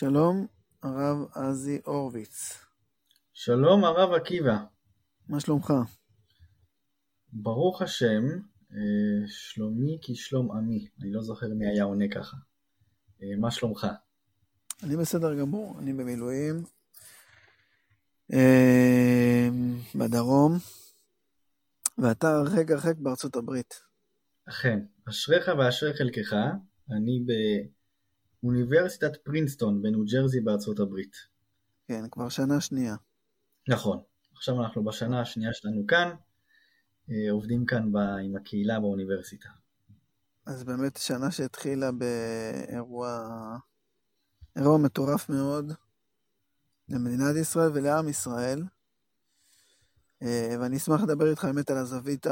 שלום, הרב עזי הורוביץ. שלום הרב עקיבא, מה שלומך? ברוך השם, אה, שלומי כשלום עמי, אני לא זוכר מי היה עונה ככה. אה, מה שלומך? אני בסדר גמור, אני במילואים. אה, בדרום, ואתה הרחק הרחק בארצות הברית. אכן, אשריך ואשרי חלקך, אני באוניברסיטת פרינסטון בניו ג'רזי בארצות הברית. כן, כבר שנה שנייה. נכון, עכשיו אנחנו בשנה השנייה שלנו כאן, אה, עובדים כאן ב, עם הקהילה באוניברסיטה. אז באמת שנה שהתחילה באירוע אירוע מטורף מאוד למדינת ישראל ולעם ישראל. אה, ואני אשמח לדבר איתך באמת על הזווית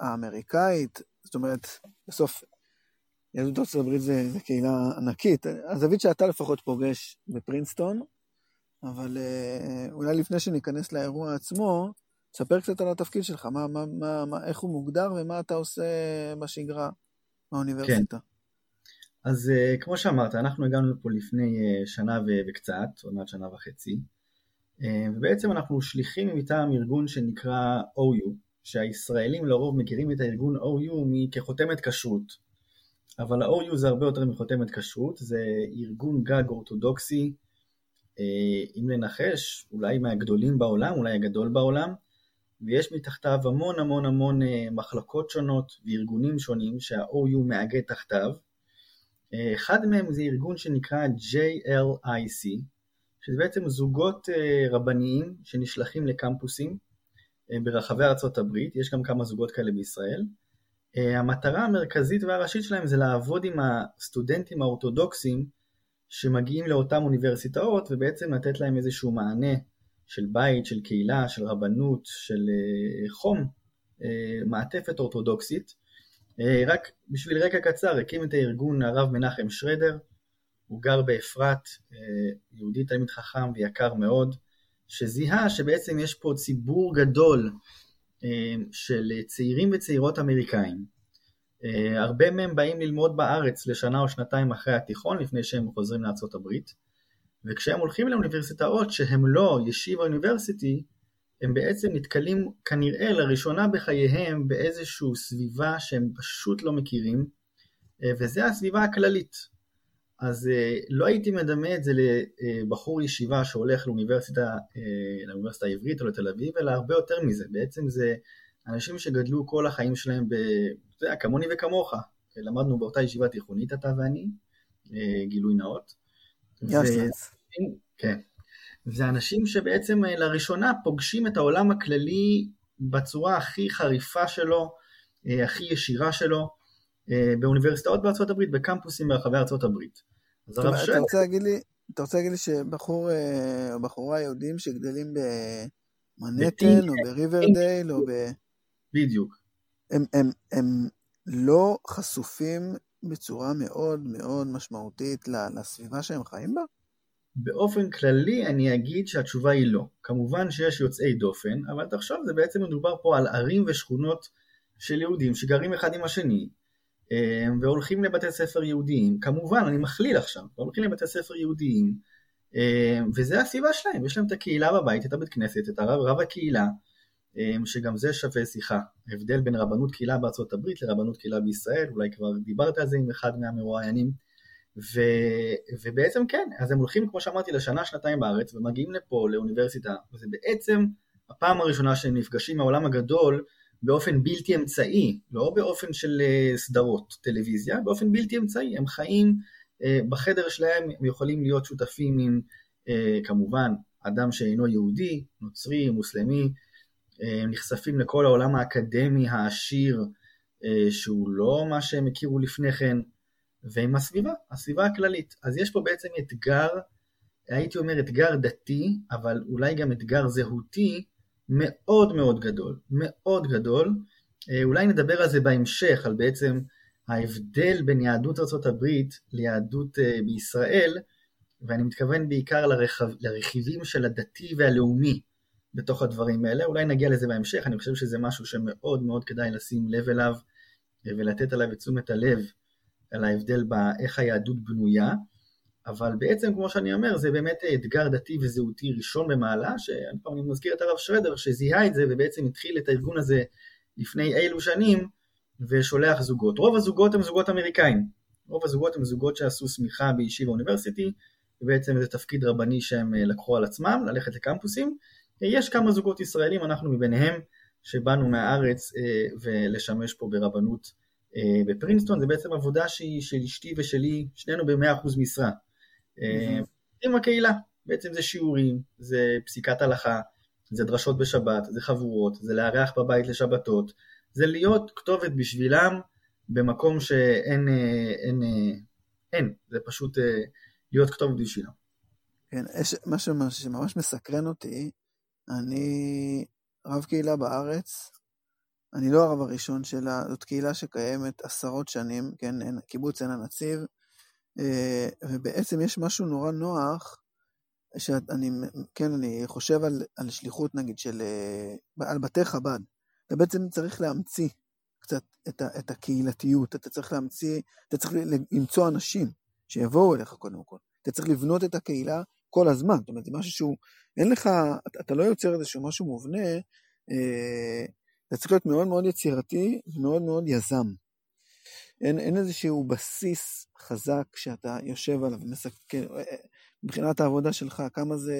האמריקאית, זאת אומרת, בסוף יהדות ארצות הברית זה, זה קהילה ענקית, הזווית שאתה לפחות פוגש בפרינסטון, אבל אה, אולי לפני שניכנס לאירוע עצמו, תספר קצת על התפקיד שלך, מה, מה, מה, מה, איך הוא מוגדר ומה אתה עושה בשגרה באוניברסיטה. כן. אז uh, כמו שאמרת, אנחנו הגענו לפה לפני uh, שנה ו- וקצת, עוד מעט שנה וחצי, ובעצם אנחנו שליחים מטעם ארגון שנקרא OU, שהישראלים לרוב מכירים את הארגון OU כחותמת כשרות, אבל ה-OU זה הרבה יותר מחותמת כשרות, זה ארגון גג אורתודוקסי, uh, אם לנחש, אולי מהגדולים בעולם, אולי הגדול בעולם, ויש מתחתיו המון המון המון uh, מחלקות שונות וארגונים שונים שה-OU מאגד תחתיו, אחד מהם זה ארגון שנקרא JLIC, שזה בעצם זוגות אה, רבניים שנשלחים לקמפוסים אה, ברחבי הברית, יש גם כמה זוגות כאלה בישראל. אה, המטרה המרכזית והראשית שלהם זה לעבוד עם הסטודנטים האורתודוקסים שמגיעים לאותן אוניברסיטאות ובעצם לתת להם איזשהו מענה של בית, של קהילה, של רבנות, של חום, מעטפת אורתודוקסית אה, רק בשביל רקע קצר, הקים את הארגון הרב מנחם שרדר, הוא גר באפרת, אה, יהודי תלמיד חכם ויקר מאוד, שזיהה שבעצם יש פה ציבור גדול אה, של צעירים וצעירות אמריקאים. הרבה מהם באים ללמוד בארץ לשנה או שנתיים אחרי התיכון לפני שהם חוזרים הברית, וכשהם הולכים לאוניברסיטאות שהם לא ישיבה אוניברסיטי, הם בעצם נתקלים כנראה לראשונה בחייהם באיזושהי סביבה שהם פשוט לא מכירים, אה, וזה הסביבה הכללית. אז אה, לא הייתי מדמה את זה לבחור ישיבה שהולך לאוניברסיטה, אה, לאוניברסיטה העברית או לתל אביב, אלא הרבה יותר מזה. בעצם זה אנשים שגדלו כל החיים שלהם, היה כמוני וכמוך. למדנו באותה ישיבה תיכונית, אתה ואני, גילוי נאות. יאסלס. ו... כן. זה אנשים שבעצם אה, לראשונה פוגשים את העולם הכללי בצורה הכי חריפה שלו, אה, הכי ישירה שלו, אה, באוניברסיטאות בארצות הברית, בקמפוסים ברחבי ארצות הברית. אז הרב שואל... אתה רוצה להגיד לי שבחור או בחורה יהודים שגדלים במנהטן או בריברדייל או ב... בדיוק. הם, הם, הם לא חשופים בצורה מאוד מאוד משמעותית לסביבה שהם חיים בה? באופן כללי אני אגיד שהתשובה היא לא. כמובן שיש יוצאי דופן, אבל תחשוב, זה בעצם מדובר פה על ערים ושכונות של יהודים שגרים אחד עם השני, אה, והולכים לבתי ספר יהודיים. כמובן, אני מכליל עכשיו, הולכים לבתי ספר יהודיים, אה, וזה הסביבה שלהם, יש להם את הקהילה בבית, את הבית כנסת, את הרב, רב הקהילה, שגם זה שווה שיחה. ההבדל בין רבנות קהילה בארצות הברית לרבנות קהילה בישראל, אולי כבר דיברת על זה עם אחד מהמרואיינים. ו, ובעצם כן, אז הם הולכים כמו שאמרתי לשנה שנתיים בארץ ומגיעים לפה לאוניברסיטה וזה בעצם הפעם הראשונה שהם נפגשים מהעולם הגדול באופן בלתי אמצעי, לא באופן של אה, סדרות טלוויזיה, באופן בלתי אמצעי, הם חיים אה, בחדר שלהם, הם יכולים להיות שותפים עם אה, כמובן אדם שאינו יהודי, נוצרי, מוסלמי, הם נחשפים לכל העולם האקדמי העשיר שהוא לא מה שהם הכירו לפני כן, ועם הסביבה, הסביבה הכללית. אז יש פה בעצם אתגר, הייתי אומר אתגר דתי, אבל אולי גם אתגר זהותי מאוד מאוד גדול, מאוד גדול. אה, אולי נדבר על זה בהמשך, על בעצם ההבדל בין יהדות ארה"ב ליהדות אה, בישראל, ואני מתכוון בעיקר לרכב, לרכיבים של הדתי והלאומי בתוך הדברים האלה. אולי נגיע לזה בהמשך, אני חושב שזה משהו שמאוד מאוד כדאי לשים לב אליו אה, ולתת עליו את תשומת הלב על ההבדל באיך היהדות בנויה, אבל בעצם, כמו שאני אומר, זה באמת אתגר דתי וזהותי ראשון במעלה, שאני פעם מזכיר את הרב שרדר שזיהה את זה ובעצם התחיל את הארגון הזה לפני אילו שנים, ושולח זוגות. רוב הזוגות הם זוגות אמריקאים. רוב הזוגות הם זוגות שעשו סמיכה בישיבה אוניברסיטי, ובעצם זה תפקיד רבני שהם אה, לקחו על עצמם, ללכת לקמפוסים. יש כמה זוגות ישראלים, אנחנו מביניהם, שבאנו מהארץ אה, ולשמש פה ברבנות אה, בפרינסטון, זה בעצם עבודה שהיא של אשתי ושלי, שנינו ב-100% משרה. Mm-hmm. עם הקהילה, בעצם זה שיעורים, זה פסיקת הלכה, זה דרשות בשבת, זה חבורות, זה לארח בבית לשבתות, זה להיות כתובת בשבילם במקום שאין, אין, אין, אין זה פשוט להיות כתובת בשבילם. כן, יש משהו שממש מסקרן אותי, אני רב קהילה בארץ, אני לא הרב הראשון שלה, זאת קהילה שקיימת עשרות שנים, כן, קיבוץ עין הנציב, אה, ובעצם יש משהו נורא נוח, שאני, כן, אני חושב על, על שליחות נגיד של, אה, על בתי חב"ד. אתה בעצם צריך להמציא קצת את, ה, את הקהילתיות, אתה צריך להמציא, אתה צריך למצוא אנשים שיבואו אליך קודם כל. אתה צריך לבנות את הקהילה כל הזמן, זאת אומרת, זה משהו שהוא, אין לך, אתה לא יוצר איזשהו משהו מובנה, אה, אתה צריך להיות מאוד מאוד יצירתי ומאוד מאוד יזם. אין, אין איזשהו בסיס חזק שאתה יושב עליו ומסכן, אה, אה, מבחינת העבודה שלך, כמה זה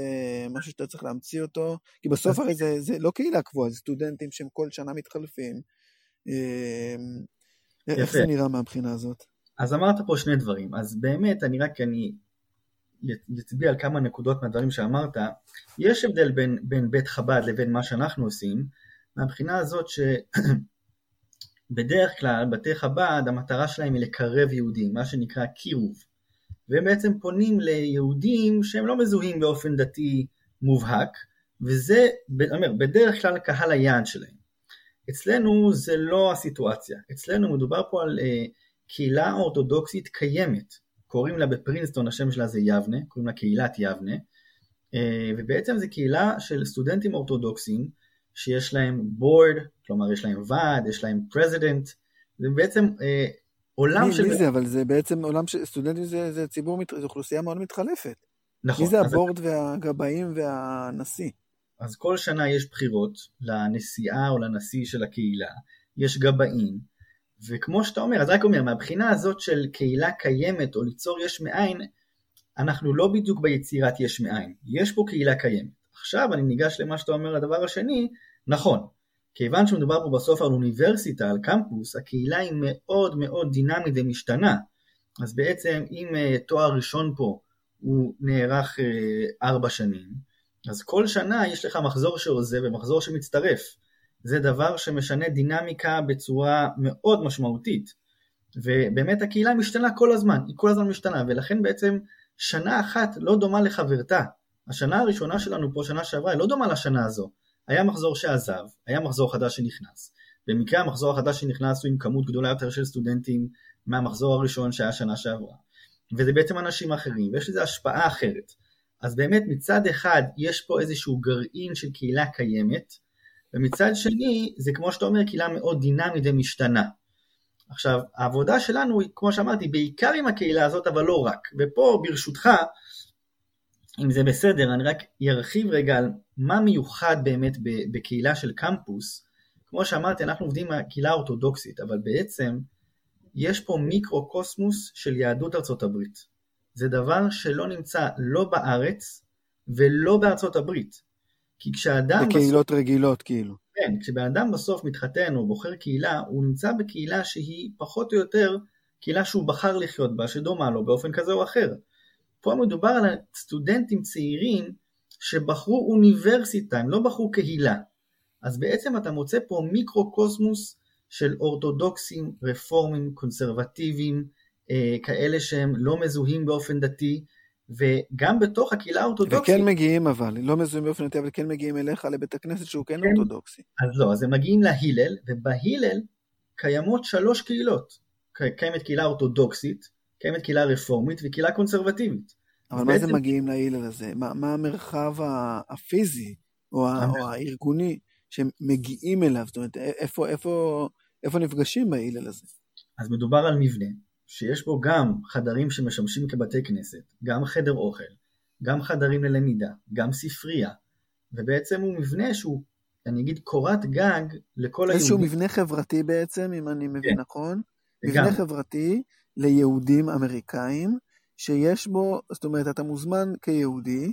משהו שאתה צריך להמציא אותו, כי בסוף הרי זה, זה לא קהילה קבועה, זה סטודנטים שהם כל שנה מתחלפים. יפה. איך זה נראה מהבחינה הזאת? אז אמרת פה שני דברים, אז באמת אני רק, אני יצביע על כמה נקודות מהדברים שאמרת, יש הבדל בין, בין בית חב"ד לבין מה שאנחנו עושים, מהבחינה הזאת שבדרך כלל בתי חב"ד המטרה שלהם היא לקרב יהודים, מה שנקרא קירוב, והם בעצם פונים ליהודים שהם לא מזוהים באופן דתי מובהק, וזה, אומר, בדרך כלל קהל היעד שלהם. אצלנו זה לא הסיטואציה, אצלנו מדובר פה על אה, קהילה אורתודוקסית קיימת, קוראים לה בפרינסטון, השם שלה זה יבנה, קוראים לה קהילת יבנה, אה, ובעצם זו קהילה של סטודנטים אורתודוקסים שיש להם board, כלומר יש להם ועד, יש להם president, זה בעצם אה, עולם מי, של... מי זה? אבל זה בעצם עולם של סטודנטים זה, זה ציבור, זו אוכלוסייה מאוד מתחלפת. נכון. מי זה ה board אז... והגבאים והנשיא? אז כל שנה יש בחירות לנשיאה או לנשיא של הקהילה, יש גבאים, וכמו שאתה אומר, אז רק אומר, מהבחינה הזאת של קהילה קיימת או ליצור יש מאין, אנחנו לא בדיוק ביצירת יש מאין, יש פה קהילה קיימת. עכשיו אני ניגש למה שאתה אומר, הדבר השני, נכון, כיוון שמדובר פה בסוף על אוניברסיטה, על קמפוס, הקהילה היא מאוד מאוד דינמית ומשתנה. אז בעצם אם uh, תואר ראשון פה הוא נערך uh, ארבע שנים, אז כל שנה יש לך מחזור שעוזב ומחזור שמצטרף. זה דבר שמשנה דינמיקה בצורה מאוד משמעותית. ובאמת הקהילה משתנה כל הזמן, היא כל הזמן משתנה, ולכן בעצם שנה אחת לא דומה לחברתה. השנה הראשונה שלנו פה, שנה שעברה, היא לא דומה לשנה הזו. היה מחזור שעזב, היה מחזור חדש שנכנס. במקרה המחזור החדש שנכנס הוא עם כמות גדולה יותר של סטודנטים מהמחזור הראשון שהיה שנה שעברה. וזה בעצם אנשים אחרים, ויש לזה השפעה אחרת. אז באמת מצד אחד יש פה איזשהו גרעין של קהילה קיימת, ומצד שני זה כמו שאתה אומר קהילה מאוד דינמית ומשתנה. עכשיו העבודה שלנו היא כמו שאמרתי בעיקר עם הקהילה הזאת אבל לא רק. ופה ברשותך אם זה בסדר אני רק ארחיב רגע על מה מיוחד באמת בקהילה של קמפוס. כמו שאמרתי אנחנו עובדים עם הקהילה האורתודוקסית אבל בעצם יש פה מיקרו-קוסמוס של יהדות ארצות הברית. זה דבר שלא נמצא לא בארץ ולא בארצות הברית כי כשאדם... בקהילות בסוף, רגילות כאילו. כן, כשבן אדם בסוף מתחתן או בוחר קהילה, הוא נמצא בקהילה שהיא פחות או יותר קהילה שהוא בחר לחיות בה, שדומה לו באופן כזה או אחר. פה מדובר על סטודנטים צעירים שבחרו אוניברסיטה, הם לא בחרו קהילה. אז בעצם אתה מוצא פה מיקרו-קוסמוס של אורתודוקסים, רפורמים, קונסרבטיביים, אה, כאלה שהם לא מזוהים באופן דתי, וגם בתוך הקהילה האורתודוקסית... וכן מגיעים אבל, לא מזוהים באופן נטי, אבל כן מגיעים אליך לבית הכנסת שהוא כן, כן אורתודוקסי. אז לא, אז הם מגיעים להלל, ובהלל קיימות שלוש קהילות. קיימת קהילה אורתודוקסית, קיימת קהילה רפורמית וקהילה קונסרבטיבית. אבל מה בעצם... זה מגיעים להלל הזה? מה, מה המרחב הפיזי או, ה, או הארגוני שהם מגיעים אליו? זאת אומרת, איפה, איפה, איפה נפגשים בהלל הזה? אז מדובר על מבנה שיש בו גם חדרים שמשמשים כבתי כנסת, גם חדר אוכל, גם חדרים ללמידה, גם ספרייה, ובעצם הוא מבנה שהוא, אני אגיד, קורת גג לכל היהודים. איזשהו מבנה חברתי בעצם, אם אני מבין כן. נכון. מבנה חברתי ליהודים אמריקאים, שיש בו, זאת אומרת, אתה מוזמן כיהודי,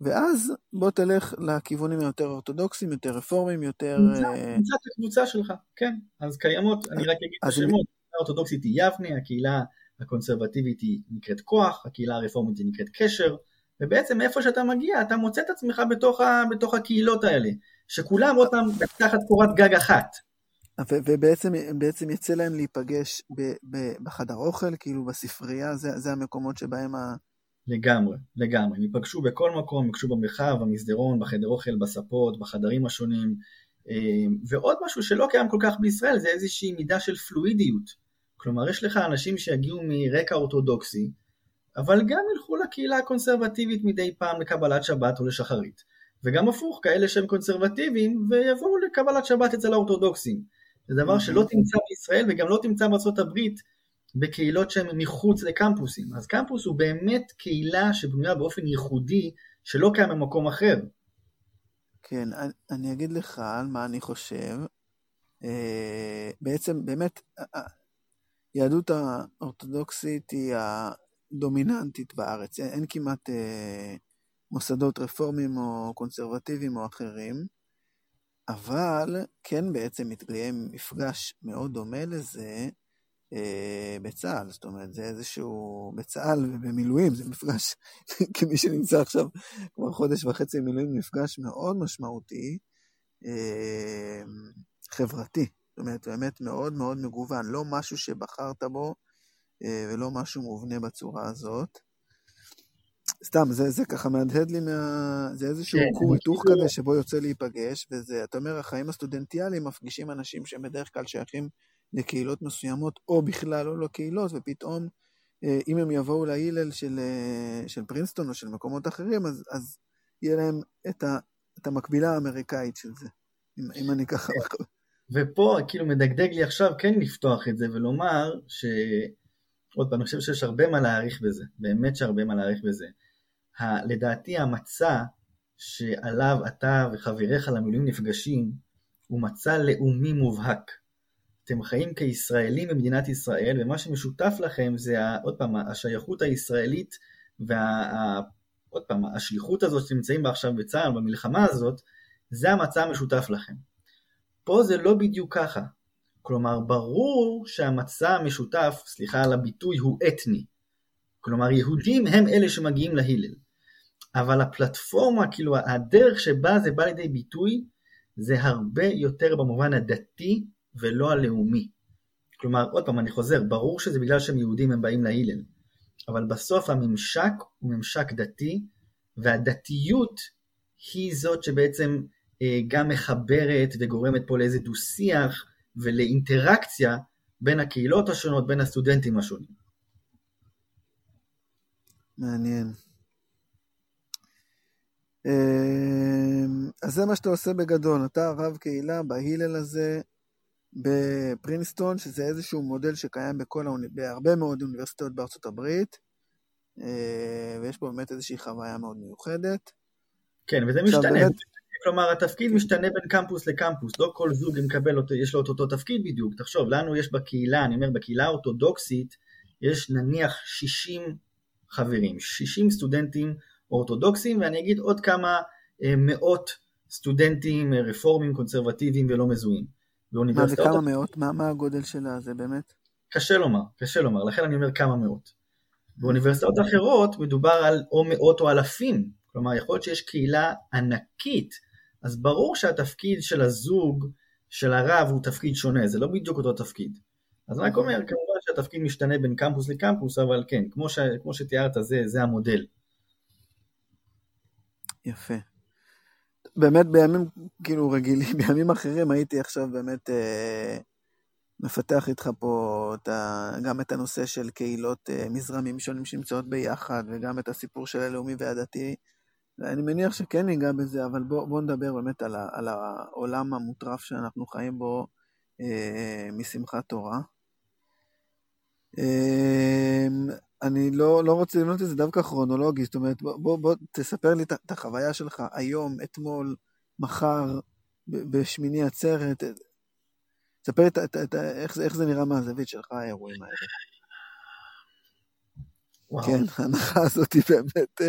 ואז בוא תלך לכיוונים היותר אורתודוקסיים, יותר רפורמיים, יותר... אה, את הקבוצה שלך, כן. אז קיימות, אני רק אגיד את השמות, האורתודוקסית היא יבנה, הקהילה הקונסרבטיבית היא נקראת כוח, הקהילה הרפורמית היא נקראת קשר, ובעצם איפה שאתה מגיע, אתה מוצא את עצמך בתוך, ה, בתוך הקהילות האלה, שכולם אותם תחת קורת גג אחת. ובעצם יצא להם להיפגש ב, ב, בחדר אוכל, כאילו בספרייה, זה, זה המקומות שבהם ה... לגמרי, לגמרי. הם ייפגשו בכל מקום, ייפגשו במרחב, במסדרון, בחדר אוכל, בספות, בחדרים השונים. אה, ועוד משהו שלא קיים כל כך בישראל זה איזושהי מידה של פלואידיות. כלומר, יש לך אנשים שיגיעו מרקע אורתודוקסי, אבל גם ילכו לקהילה הקונסרבטיבית מדי פעם לקבלת שבת או לשחרית. וגם הפוך, כאלה שהם קונסרבטיביים ויבואו לקבלת שבת אצל האורתודוקסים. זה דבר שלא תמצא בישראל וגם לא תמצא בארצות הברית בקהילות שהן מחוץ לקמפוסים. אז קמפוס הוא באמת קהילה שבנויה באופן ייחודי שלא קיים במקום אחר. כן, אני אגיד לך על מה אני חושב. אה, בעצם, באמת, היהדות האורתודוקסית היא הדומיננטית בארץ. אין כמעט אה, מוסדות רפורמיים או קונסרבטיביים או אחרים, אבל כן בעצם מתקיים מפגש מאוד דומה לזה אה, בצה"ל, זאת אומרת, זה איזשהו, בצה"ל ובמילואים, זה מפגש, כמי שנמצא עכשיו כבר חודש וחצי במילואים, מפגש מאוד משמעותי, אה, חברתי. זאת אומרת, באמת מאוד מאוד מגוון, לא משהו שבחרת בו אה, ולא משהו מובנה בצורה הזאת. סתם, זה, זה ככה מהדהד לי מה... זה איזשהו כן, כור היתוך כזה שבו יוצא להיפגש, וזה, אתה אומר, החיים הסטודנטיאליים מפגישים אנשים שהם בדרך כלל שייכים לקהילות מסוימות, או בכלל לא לקהילות, ופתאום, אה, אם הם יבואו להילל של, אה, של פרינסטון או של מקומות אחרים, אז, אז יהיה להם את, ה, את המקבילה האמריקאית של זה, אם, אם אני ככה... ופה כאילו מדגדג לי עכשיו כן לפתוח את זה ולומר ש... עוד פעם, אני חושב שיש הרבה מה להעריך בזה, באמת שהרבה מה להעריך בזה. ה, לדעתי המצע שעליו אתה וחבריך למילואים נפגשים הוא מצע לאומי מובהק. אתם חיים כישראלים במדינת ישראל ומה שמשותף לכם זה עוד פעם השייכות הישראלית ועוד פעם השליחות הזאת שאתם נמצאים בה עכשיו בצה"ל במלחמה הזאת זה המצע המשותף לכם. פה זה לא בדיוק ככה. כלומר, ברור שהמצע המשותף, סליחה על הביטוי, הוא אתני. כלומר, יהודים הם אלה שמגיעים להלל. אבל הפלטפורמה, כאילו הדרך שבה זה בא לידי ביטוי, זה הרבה יותר במובן הדתי ולא הלאומי. כלומר, עוד פעם, אני חוזר, ברור שזה בגלל שהם יהודים הם באים להלל, אבל בסוף הממשק הוא ממשק דתי, והדתיות היא זאת שבעצם גם מחברת וגורמת פה לאיזה דו שיח ולאינטראקציה בין הקהילות השונות, בין הסטודנטים השונים. מעניין. אמ, אז זה מה שאתה עושה בגדול, אתה רב קהילה בהילל הזה בפרינסטון, שזה איזשהו מודל שקיים בכל האוני... בהרבה מאוד אוניברסיטאות בארצות הברית, אה, ויש פה באמת איזושהי חוויה מאוד מיוחדת. כן, וזה משתנה. באמת... כלומר, התפקיד משתנה בין קמפוס לקמפוס, לא כל זוג מקבל יש לו את אותו תפקיד בדיוק. תחשוב, לנו יש בקהילה, אני אומר, בקהילה האורתודוקסית, יש נניח 60 חברים, 60 סטודנטים אורתודוקסים, ואני אגיד עוד כמה אה, מאות סטודנטים אה, רפורמים, קונסרבטיביים ולא מזוהים. מה זה כמה מאות? מה, מה הגודל שלה זה באמת? קשה לומר, קשה לומר, לכן אני אומר כמה מאות. באוניברסיטאות אחרות מדובר על או מאות או אלפים, כלומר יכול להיות שיש קהילה ענקית, אז ברור שהתפקיד של הזוג, של הרב, הוא תפקיד שונה, זה לא בדיוק אותו תפקיד. אז רק אומר, כמובן שהתפקיד משתנה בין קמפוס לקמפוס, אבל כן, כמו, ש, כמו שתיארת, זה, זה המודל. יפה. באמת בימים כאילו רגילים, בימים אחרים הייתי עכשיו באמת אה, מפתח איתך פה את ה, גם את הנושא של קהילות אה, מזרמים שונים שנמצאות ביחד, וגם את הסיפור של הלאומי והדתי. אני מניח שכן ניגע בזה, אבל בואו בוא נדבר באמת על, ה, על העולם המוטרף שאנחנו חיים בו אה, משמחת תורה. אמ, אני לא, לא רוצה לבנות את זה דווקא כרונולוגי, זאת אומרת, בוא, בוא, בוא תספר לי את החוויה שלך היום, אתמול, מחר, בשמיני עצרת. תספר לי איך, איך זה נראה מהזווית שלך, האירועים האלה. וואו. כן, ההנחה הזאת היא באמת...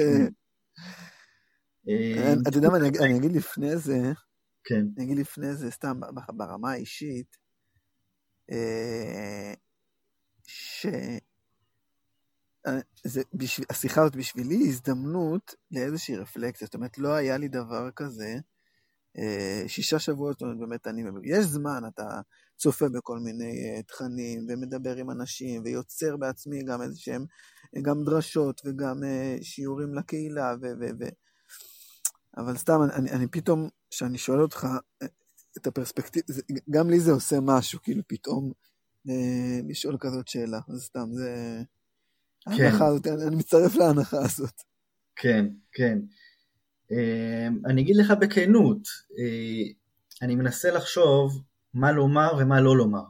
אה, אה, אתה יודע מה, אני אגיד לפני זה, כן. אני אגיד לפני זה, סתם ברמה האישית, אה, ש... זה, בשביל, השיחה הזאת בשבילי היא הזדמנות לאיזושהי רפלקציה, זאת אומרת, לא היה לי דבר כזה. שישה שבועות, זאת אומרת, באמת, אני... יש זמן, אתה צופה בכל מיני תכנים, ומדבר עם אנשים, ויוצר בעצמי גם איזה שהם, גם דרשות, וגם שיעורים לקהילה, ו... ו, ו... אבל סתם, אני, אני פתאום, כשאני שואל אותך אה, את הפרספקטיבה, גם לי זה עושה משהו, כאילו פתאום uh, לשאול כזאת שאלה, אז סתם, זה... כן. ההנחה הזאת, אני, אני מצטרף להנחה הזאת. כן, כן. Uh, אני אגיד לך בכנות, uh, אני מנסה לחשוב מה לומר ומה לא לומר.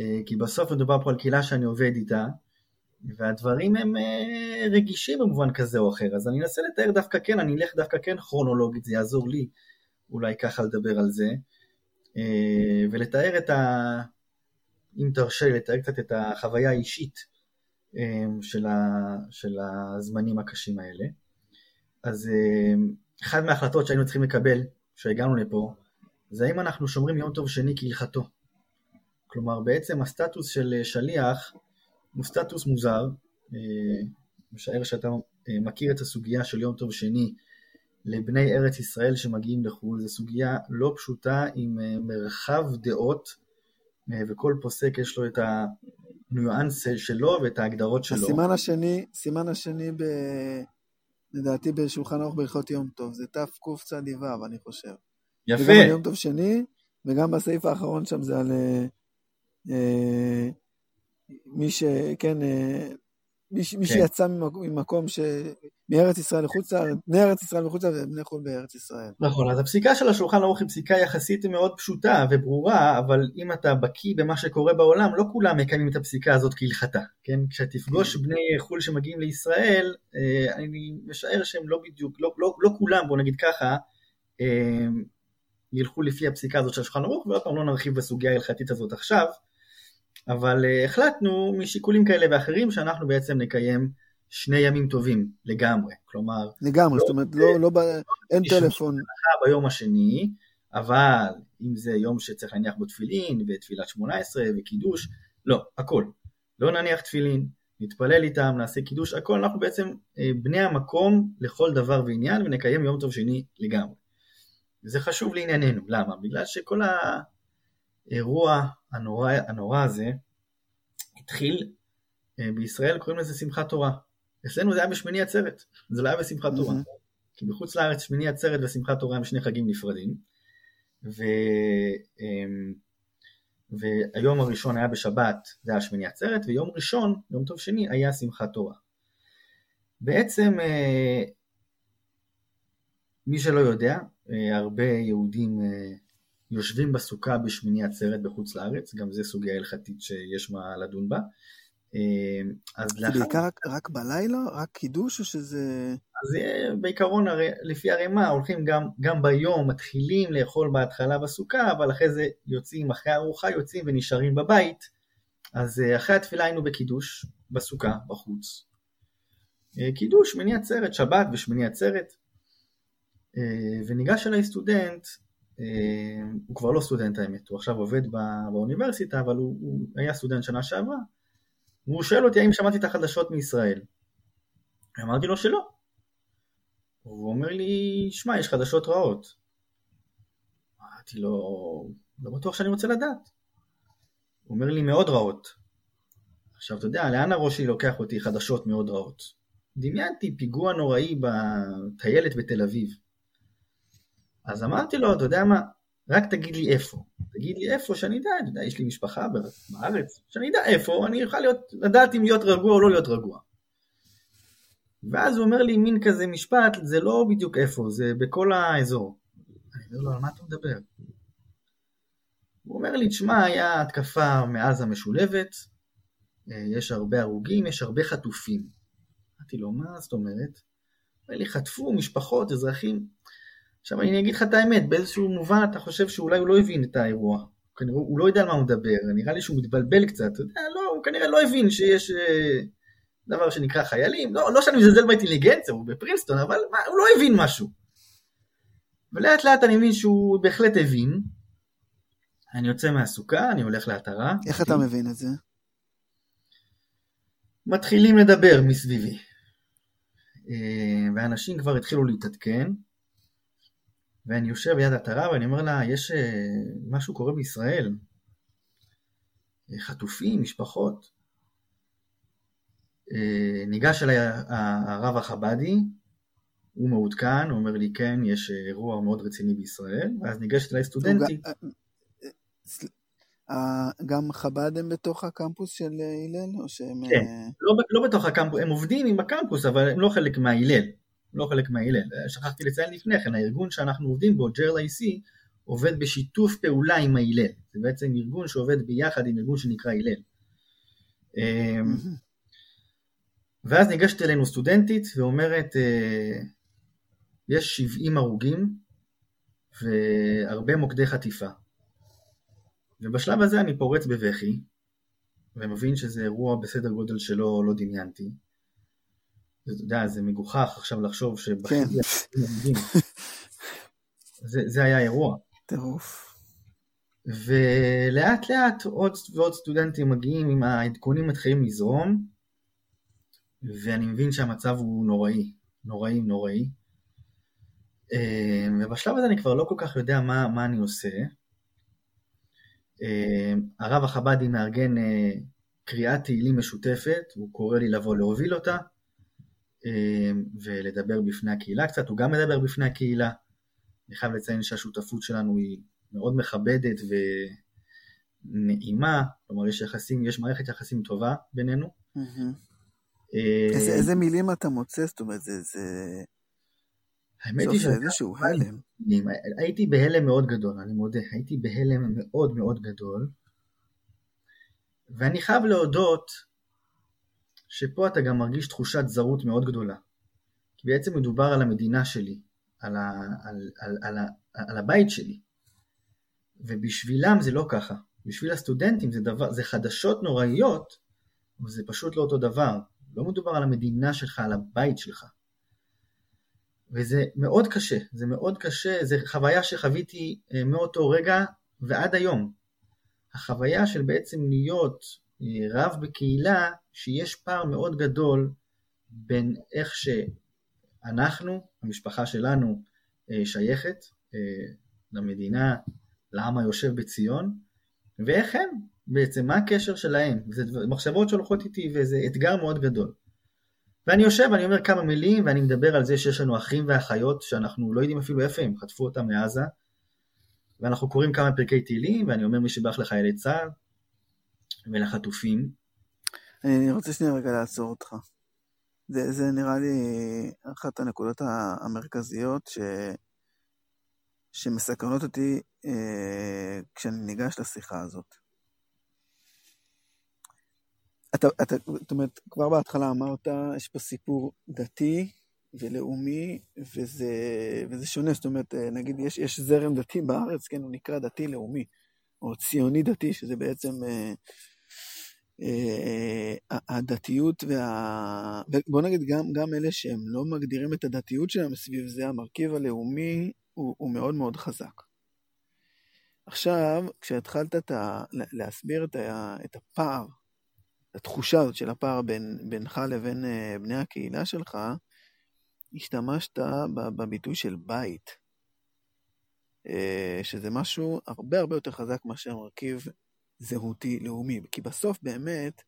אה, כי בסוף מדובר פה על קהילה שאני עובד איתה, והדברים הם אה, רגישים במובן כזה או אחר, אז אני אנסה לתאר דווקא כן, אני אלך דווקא כן כרונולוגית, זה יעזור לי אולי ככה לדבר על זה, אה, ולתאר את ה... אם תרשה, לתאר קצת את החוויה האישית של, ה... של הזמנים הקשים האלה. אז אחת מההחלטות שהיינו צריכים לקבל כשהגענו לפה, זה האם אנחנו שומרים יום טוב שני כהלכתו. כלומר בעצם הסטטוס של שליח הוא סטטוס מוזר, אה, משער שאתה אה, מכיר את הסוגיה של יום טוב שני לבני ארץ ישראל שמגיעים לחו"ל, זו סוגיה לא פשוטה עם אה, מרחב דעות וכל פוסק יש לו את הניואנס שלו ואת ההגדרות שלו. הסימן השני, סימן השני ב... לדעתי בשולחן ערוך בהלכות יום טוב, זה תקצ"ו אני חושב. יפה. וגם על יום טוב שני, וגם בסעיף האחרון שם זה על אה, אה מי ש... כן, אה, מי, מי כן. שיצא ממקום ש... מארץ ישראל לחוץ לארץ, בני ארץ ישראל מחוץ לארץ ובני חו"ל בארץ ישראל. נכון, אז הפסיקה של השולחן ערוך היא פסיקה יחסית מאוד פשוטה וברורה, אבל אם אתה בקיא במה שקורה בעולם, לא כולם מקיימים את הפסיקה הזאת כהלכתה, כן? כשתפגוש כן. בני חו"ל שמגיעים לישראל, אה, אני משער שהם לא בדיוק, לא, לא, לא כולם, בוא נגיד ככה, ילכו לפי הפסיקה הזאת של השולחן ערוך, ועוד פעם לא נרחיב בסוגיה ההלכתית הזאת עכשיו, אבל uh, החלטנו משיקולים כאלה ואחרים שאנחנו בעצם נקיים שני ימים טובים לגמרי, כלומר... לגמרי, לא, זאת אומרת, לא, לא, ב... אין טלפון. ביום השני, אבל אם זה יום שצריך להניח בו תפילין, ותפילת שמונה עשרה, וקידוש, לא, הכל. לא נניח תפילין, נתפלל איתם, נעשה קידוש, הכל, אנחנו בעצם אה, בני המקום לכל דבר ועניין, ונקיים יום טוב שני לגמרי. וזה חשוב לענייננו, למה? בגלל שכל האירוע הנורא, הנורא הזה התחיל אה, בישראל, קוראים לזה שמחת תורה. אצלנו זה היה בשמיני עצרת, זה לא היה בשמחת תורה. כי בחוץ לארץ שמיני עצרת ושמחת תורה הם שני חגים נפרדים. ו... אמ, והיום הראשון היה בשבת, זה היה שמיני עצרת, ויום ראשון, יום טוב שני, היה שמחת תורה. בעצם אה, מי שלא יודע, אה, הרבה יהודים יושבים בסוכה בשמיני עצרת בחוץ לארץ, גם זו סוגיה הלכתית שיש מה לדון בה. אה, אז זה לאחר... בעיקר רק, רק בלילה? רק קידוש או שזה... אז בעיקרון, הרי, לפי הרימה, הולכים גם, גם ביום, מתחילים לאכול בהתחלה בסוכה, אבל אחרי זה יוצאים, אחרי הארוחה יוצאים ונשארים בבית. אז אחרי התפילה היינו בקידוש, בסוכה, בחוץ. קידוש, שמיני עצרת, שבת ושמיני עצרת. אה, וניגש אליי סטודנט, אה, הוא כבר לא סטודנט האמת, הוא עכשיו עובד בא, באוניברסיטה, אבל הוא, הוא היה סטודנט שנה שעברה, והוא שואל אותי האם שמעתי את החדשות מישראל. אמרתי לו שלא. והוא אומר לי, שמע, יש חדשות רעות. אמרתי לו, לא בטוח שאני רוצה לדעת. הוא אומר לי, מאוד רעות. עכשיו, אתה יודע, לאן הראש שלי לוקח אותי חדשות מאוד רעות? דמיינתי פיגוע נוראי בטיילת בתל אביב. אז אמרתי לו, אתה יודע מה, רק תגיד לי איפה. תגיד לי איפה, שאני אדע, אתה יודע, יש לי משפחה בארץ, שאני אדע איפה, אני אוכל להיות, לדעת אם להיות רגוע או לא להיות רגוע. ואז הוא אומר לי מין כזה משפט, זה לא בדיוק איפה, זה בכל האזור. אני אומר לו, על מה אתה מדבר? הוא אומר לי, תשמע, היה התקפה מעזה משולבת, יש הרבה הרוגים, יש הרבה חטופים. אמרתי לו, מה זאת אומרת? אמר לי, חטפו משפחות, אזרחים. עכשיו אני אגיד לך את האמת, באיזשהו מובן אתה חושב שאולי הוא לא הבין את האירוע. כנראה הוא לא יודע על מה הוא מדבר, נראה לי שהוא מתבלבל קצת, אתה יודע, לא, הוא כנראה לא הבין שיש אה, דבר שנקרא חיילים, לא, לא שאני מזלזל באינטליגנציה, הוא בפרינסטון, אבל מה, הוא לא הבין משהו. ולאט לאט אני מבין שהוא בהחלט הבין. אני יוצא מהסוכה, אני הולך להתרה. איך אתה מבין את זה? מתחילים לדבר מסביבי. אה, ואנשים כבר התחילו להתעדכן, ואני יושב ליד התרה ואני אומר לה, יש אה, משהו קורה בישראל, אה, חטופים, משפחות. ניגש אליי הרב החבדי, הוא מעודכן, הוא אומר לי כן, יש אירוע מאוד רציני בישראל, ואז ניגשת אליי סטודנטית. גם חב"ד הם בתוך הקמפוס של הלל? או שהם... כן, לא, לא בתוך הקמפוס, הם עובדים עם הקמפוס, אבל הם לא חלק מההלל. לא חלק מההלל. שכחתי לציין לפני כן, הארגון שאנחנו עובדים בו, ג'רל איי-סי, עובד בשיתוף פעולה עם ההלל. זה בעצם ארגון שעובד ביחד עם ארגון שנקרא הלל. אמ, ואז ניגשת אלינו סטודנטית ואומרת, אה, יש 70 הרוגים והרבה מוקדי חטיפה. ובשלב הזה אני פורץ בבכי, ומבין שזה אירוע בסדר גודל שלא לא דמיינתי. אתה יודע, זה מגוחך עכשיו לחשוב שבכיתי כן. זה, זה היה אירוע. טירוף. ולאט לאט עוד ועוד סטודנטים מגיעים עם העדכונים מתחילים לזרום, ואני מבין שהמצב הוא נוראי, נוראי, נוראי. אה, ובשלב הזה אני כבר לא כל כך יודע מה, מה אני עושה. אה, הרב החב"די מארגן אה, קריאת תהילים משותפת, הוא קורא לי לבוא להוביל אותה ולדבר בפני הקהילה קצת, הוא גם מדבר בפני הקהילה. אני חייב לציין שהשותפות שלנו היא מאוד מכבדת ונעימה, כלומר יש יחסים, יש מערכת יחסים טובה בינינו. איזה, איזה מילים אתה מוצא? זאת אומרת, זה... זה... האמת היא איזשהו הלם. הייתי בהלם מאוד גדול, אני מודה, הייתי בהלם מאוד מאוד גדול, ואני חייב להודות שפה אתה גם מרגיש תחושת זרות מאוד גדולה. כי בעצם מדובר על המדינה שלי, על, ה, על, על, על, על, על הבית שלי. ובשבילם זה לא ככה. בשביל הסטודנטים זה, דבר, זה חדשות נוראיות, אבל זה פשוט לא אותו דבר. לא מדובר על המדינה שלך, על הבית שלך. וזה מאוד קשה, זה מאוד קשה, זו חוויה שחוויתי אה, מאותו רגע ועד היום. החוויה של בעצם להיות אה, רב בקהילה, שיש פער מאוד גדול בין איך שאנחנו, המשפחה שלנו, אה, שייכת למדינה, לעם היושב בציון, ואיך הם, בעצם מה הקשר שלהם, זה מחשבות שהולכות איתי וזה אתגר מאוד גדול. ואני יושב ואני אומר כמה מילים ואני מדבר על זה שיש לנו אחים ואחיות שאנחנו לא יודעים אפילו איפה הם, חטפו אותם מעזה ואנחנו קוראים כמה פרקי תהילים ואני אומר מי שבח לחיילי צה"ל ולחטופים. אני רוצה שנייה רגע לעצור אותך. זה, זה נראה לי אחת הנקודות המרכזיות ש... שמסקרנות אותי אה, כשאני ניגש לשיחה הזאת. אתה, אתה, זאת אומרת, כבר בהתחלה אמרת, יש פה סיפור דתי ולאומי, וזה, וזה שונה, זאת אומרת, נגיד, יש, יש זרם דתי בארץ, כן, הוא נקרא דתי-לאומי, או ציוני דתי, שזה בעצם אה, אה, הדתיות וה... בוא נגיד, גם, גם אלה שהם לא מגדירים את הדתיות שלהם סביב זה, המרכיב הלאומי הוא, הוא מאוד מאוד חזק. עכשיו, כשהתחלת להסביר את הפער התחושה הזאת של הפער בין, בינך לבין uh, בני הקהילה שלך, השתמשת בביטוי של בית, שזה משהו הרבה הרבה יותר חזק מאשר מרכיב זהותי לאומי, כי בסוף באמת,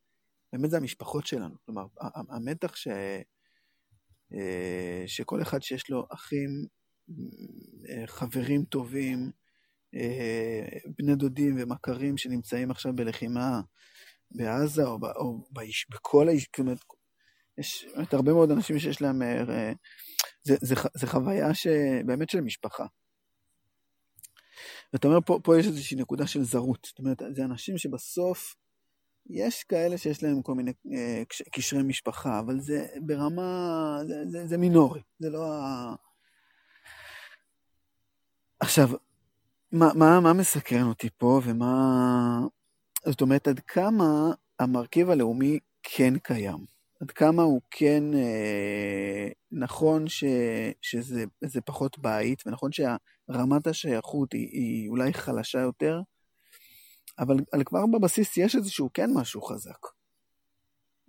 באמת זה המשפחות שלנו, כלומר, המתח ש, uh, שכל אחד שיש לו אחים, חברים טובים, בני דודים ומכרים שנמצאים עכשיו בלחימה, בעזה או, או באיש, בכל האיש, אומרת, יש הרבה מאוד אנשים שיש להם, אה, זה, זה, זה חוויה שבאמת של משפחה. ואתה אומר, פה, פה יש איזושהי נקודה של זרות, זאת אומרת, זה אנשים שבסוף יש כאלה שיש להם כל מיני אה, קשרי משפחה, אבל זה ברמה, זה, זה, זה מינורי, זה לא ה... עכשיו, מה, מה, מה מסקרן אותי פה ומה... זאת אומרת, עד כמה המרכיב הלאומי כן קיים? עד כמה הוא כן אה, נכון ש, שזה פחות בית, ונכון שרמת השייכות היא, היא אולי חלשה יותר, אבל כבר בבסיס יש איזשהו כן משהו חזק.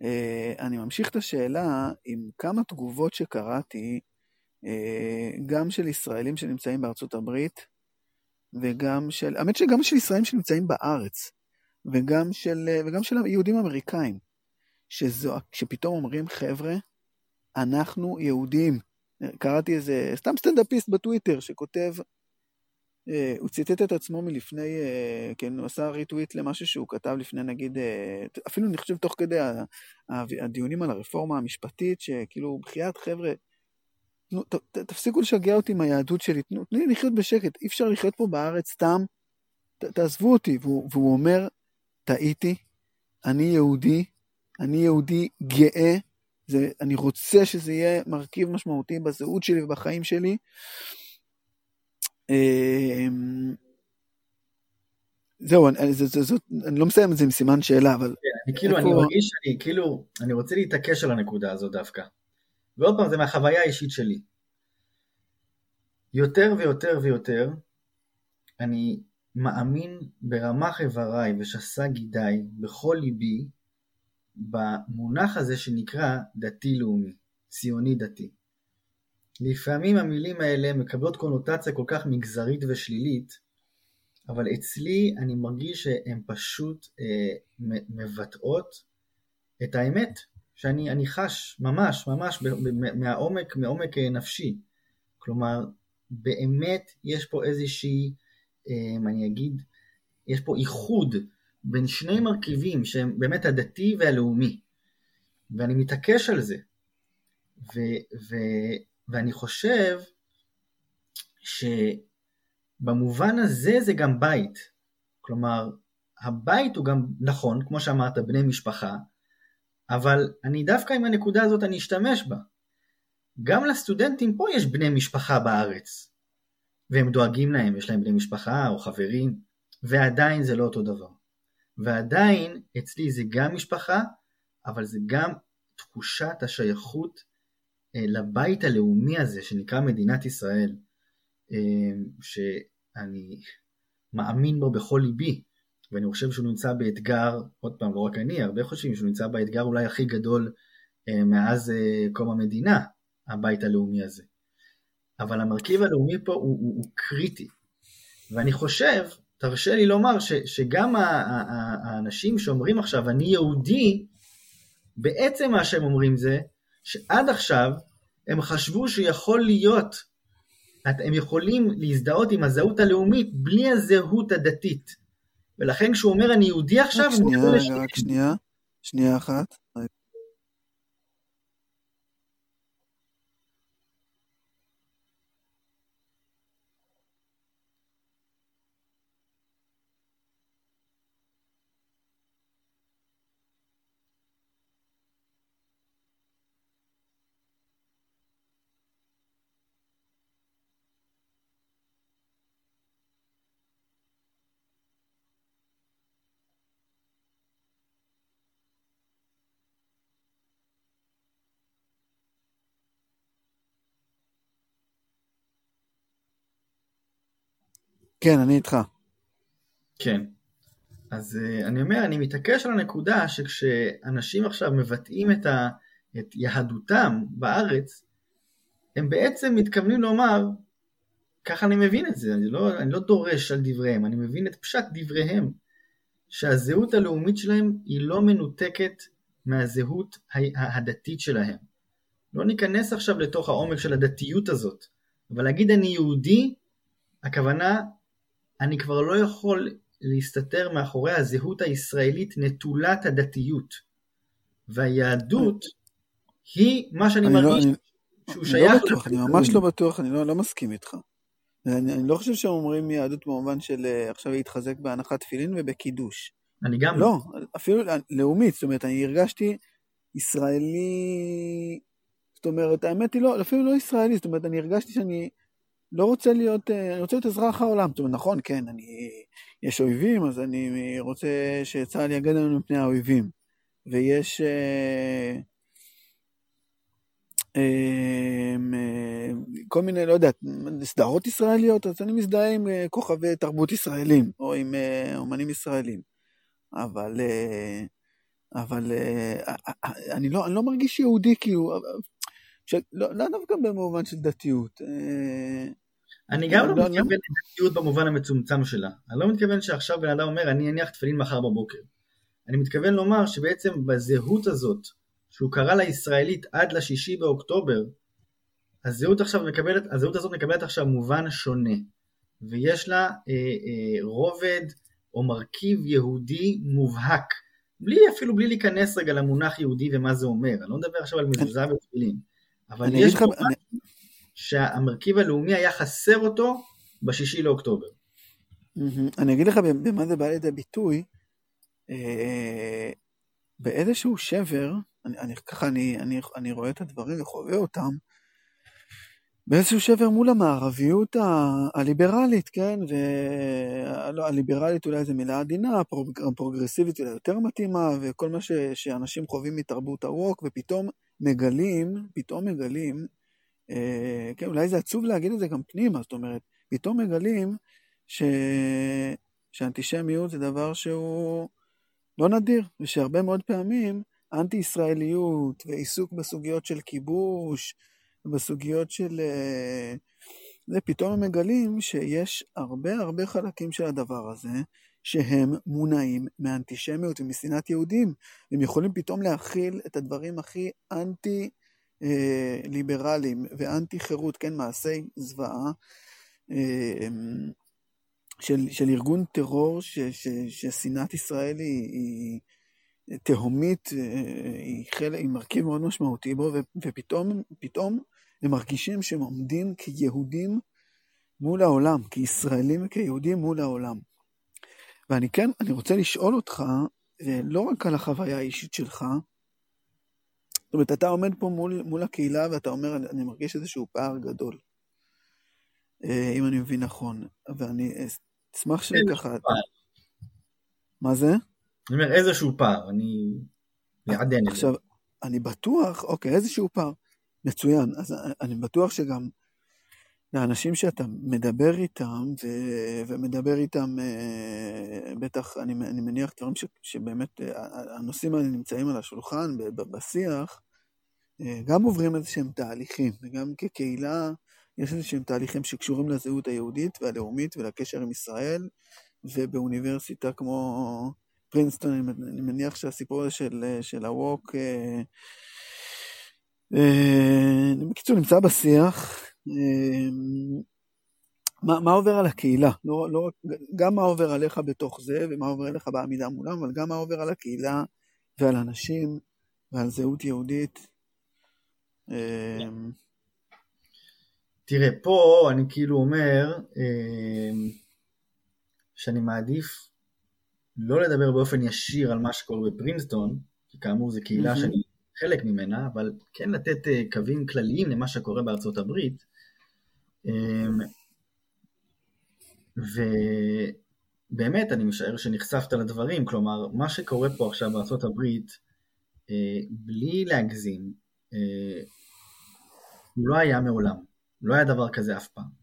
אה, אני ממשיך את השאלה עם כמה תגובות שקראתי, אה, גם של ישראלים שנמצאים בארצות הברית, וגם של, האמת שגם של ישראלים שנמצאים בארץ, וגם של, וגם של יהודים אמריקאים, שזו, שפתאום אומרים, חבר'ה, אנחנו יהודים. קראתי איזה, סתם סטנדאפיסט בטוויטר שכותב, אה, הוא ציטט את עצמו מלפני, אה, כן, הוא עשה ריטוויט למשהו שהוא כתב לפני נגיד, אה, אפילו אני חושב תוך כדי הדיונים על הרפורמה המשפטית, שכאילו, בחייאת חבר'ה, תנו, ת, ת, תפסיקו לשגע אותי עם היהדות שלי, תנו, תנו לי לחיות בשקט, אי אפשר לחיות פה בארץ סתם, ת, תעזבו אותי. והוא, והוא אומר, טעיתי, אני יהודי, אני יהודי גאה, זה, אני רוצה שזה יהיה מרכיב משמעותי בזהות שלי ובחיים שלי. אמ, זהו, אני, זה, זה, זה, אני לא מסיים את זה עם סימן שאלה, אבל... כן, אני כאילו, איפה... אני מרגיש שאני כאילו, אני רוצה להתעקש על הנקודה הזו דווקא. ועוד פעם, זה מהחוויה האישית שלי. יותר ויותר ויותר, אני מאמין ברמ"ח איבריי ושס"ה גידיי בכל ליבי במונח הזה שנקרא דתי-לאומי, ציוני-דתי. לפעמים המילים האלה מקבלות קונוטציה כל כך מגזרית ושלילית, אבל אצלי אני מרגיש שהן פשוט אה, מבטאות את האמת שאני חש ממש ממש מהעומק, מעומק אה, נפשי. כלומר, באמת יש פה איזושהי, אה, אני אגיד, יש פה איחוד בין שני מרכיבים שהם באמת הדתי והלאומי, ואני מתעקש על זה. ו, ו, ואני חושב שבמובן הזה זה גם בית. כלומר, הבית הוא גם נכון, כמו שאמרת, בני משפחה, אבל אני דווקא עם הנקודה הזאת אני אשתמש בה. גם לסטודנטים פה יש בני משפחה בארץ, והם דואגים להם, יש להם בני משפחה או חברים, ועדיין זה לא אותו דבר. ועדיין אצלי זה גם משפחה, אבל זה גם תחושת השייכות אה, לבית הלאומי הזה שנקרא מדינת ישראל, אה, שאני מאמין בו בכל ליבי, ואני חושב שהוא נמצא באתגר, עוד פעם, לא רק אני, הרבה חושבים שהוא נמצא באתגר אולי הכי גדול אה, מאז קום המדינה, הבית הלאומי הזה. אבל המרכיב הלאומי פה הוא, הוא, הוא קריטי. ואני חושב תרשה לי לומר ש, שגם האנשים שאומרים עכשיו אני יהודי, בעצם מה שהם אומרים זה שעד עכשיו הם חשבו שיכול להיות, הם יכולים להזדהות עם הזהות הלאומית בלי הזהות הדתית. ולכן כשהוא אומר אני יהודי עכשיו, רק שנייה, רק שנייה, שנייה אחת. כן, אני איתך. כן. אז uh, אני אומר, אני מתעקש על הנקודה שכשאנשים עכשיו מבטאים את, ה, את יהדותם בארץ, הם בעצם מתכוונים לומר, ככה אני מבין את זה, אני לא, אני לא דורש על דבריהם, אני מבין את פשט דבריהם, שהזהות הלאומית שלהם היא לא מנותקת מהזהות הדתית שלהם. לא ניכנס עכשיו לתוך העומק של הדתיות הזאת, אבל להגיד אני יהודי, הכוונה אני כבר לא יכול להסתתר מאחורי הזהות הישראלית נטולת הדתיות. והיהדות היא מה שאני לא- מרגיש שהוא שייך... אני לא בטוח, אני ממש לא בטוח, אני לא, לא מסכים איתך. אני, אני לא חושב שהם אומרים יהדות במובן של אה, עכשיו להתחזק בהנחת תפילין ובקידוש. אני גם לא. אפילו לאומית, זאת אומרת, אני הרגשתי ישראלי, זאת אומרת, האמת היא לא, אפילו לא ישראלי, זאת אומרת, אני הרגשתי שאני לא רוצה להיות, אה, אני רוצה להיות אזרח העולם. זאת אומרת, נכון, כן, אני, יש אויבים, אז אני רוצה שצה"ל יגן עלינו מפני האויבים. ויש אה, אה, אה, כל מיני, לא יודע, סדרות ישראליות, אז אני מזדהה עם אה, כוכבי תרבות ישראלים, או עם אומנים ישראלים. אבל, אבל אני, לא, אני לא מרגיש יהודי, כאילו, לא, לא דווקא במובן של דתיות. אה, אני גם לא, לא מתכוון לדתיות במובן המצומצם שלה. אני לא מתכוון שעכשיו בן אדם אומר, אני אניח תפילין מחר בבוקר. אני מתכוון לומר שבעצם בזהות הזאת, שהוא קרא לה ישראלית עד לשישי באוקטובר, הזהות, עכשיו מקבלת, הזהות הזאת מקבלת עכשיו מובן שונה, ויש לה אה, אה, רובד או מרכיב יהודי מובהק, בלי אפילו בלי להיכנס רגע למונח יהודי ומה זה אומר, אני לא מדבר עכשיו על מזוזה ותפילין, אבל יש לך... אני... שהמרכיב הלאומי היה חסר אותו בשישי לאוקטובר. אני אגיד לך במה זה בא לידי ביטוי, אה, באיזשהו שבר, אני, אני, ככה אני, אני, אני רואה את הדברים וחווה אותם, באיזשהו שבר מול המערביות הליברלית, כן? והליברלית אולי זו מילה עדינה, הפרוגרסיבית אולי יותר מתאימה, וכל מה ש, שאנשים חווים מתרבות הרוק, ופתאום מגלים, פתאום מגלים, אה, כן, אולי זה עצוב להגיד את זה גם פנימה, זאת אומרת, פתאום מגלים ש, שאנטישמיות זה דבר שהוא לא נדיר, ושהרבה מאוד פעמים אנטי-ישראליות ועיסוק בסוגיות של כיבוש, בסוגיות של... אה, זה פתאום הם מגלים שיש הרבה הרבה חלקים של הדבר הזה שהם מונעים מאנטישמיות ומשנאת יהודים. הם יכולים פתאום להכיל את הדברים הכי אנטי אה, ליברליים ואנטי חירות, כן, מעשי זוועה, אה, של, של ארגון טרור ששנאת ישראל היא, היא תהומית, אה, היא, חלק, היא מרכיב מאוד משמעותי בו, ופתאום פתאום הם מרגישים שהם עומדים כיהודים מול העולם, כישראלים וכיהודים מול העולם. ואני כן, אני רוצה לשאול אותך, אה, לא רק על החוויה האישית שלך, זאת אומרת, אתה עומד פה מול, מול הקהילה ואתה אומר, אני, אני מרגיש איזשהו פער גדול, אה, אם אני מבין נכון. ואני אשמח שככה... מה זה? אני אומר איזשהו פער, אני. עכשיו, אני בטוח, אוקיי, איזשהו פער. מצוין. אז אני בטוח שגם לאנשים שאתה מדבר איתם, ו... ומדבר איתם, אה, בטח, אני, אני מניח דברים ש... שבאמת אה, הנושאים האלה נמצאים על השולחן, בשיח, אה, גם עוברים איזה שהם תהליכים, וגם כקהילה יש איזה שהם תהליכים שקשורים לזהות היהודית והלאומית ולקשר עם ישראל, ובאוניברסיטה כמו פרינסטון, אני מניח שהסיפור הזה של, של הווק, אה, בקיצור, נמצא בשיח. אה, מה, מה עובר על הקהילה? לא, לא, גם מה עובר עליך בתוך זה, ומה עובר עליך בעמידה מולם, אבל גם מה עובר על הקהילה ועל אנשים ועל זהות יהודית. תראה, פה אני כאילו אומר שאני מעדיף לא לדבר באופן ישיר על מה שקורה בפרינסטון, כי כאמור זו קהילה. שאני חלק ממנה, אבל כן לתת אה, קווים כלליים למה שקורה בארצות הברית. אמ, ובאמת אני משער שנחשפת לדברים, כלומר מה שקורה פה עכשיו בארצות הברית, אה, בלי להגזים, אה, לא היה מעולם, לא היה דבר כזה אף פעם.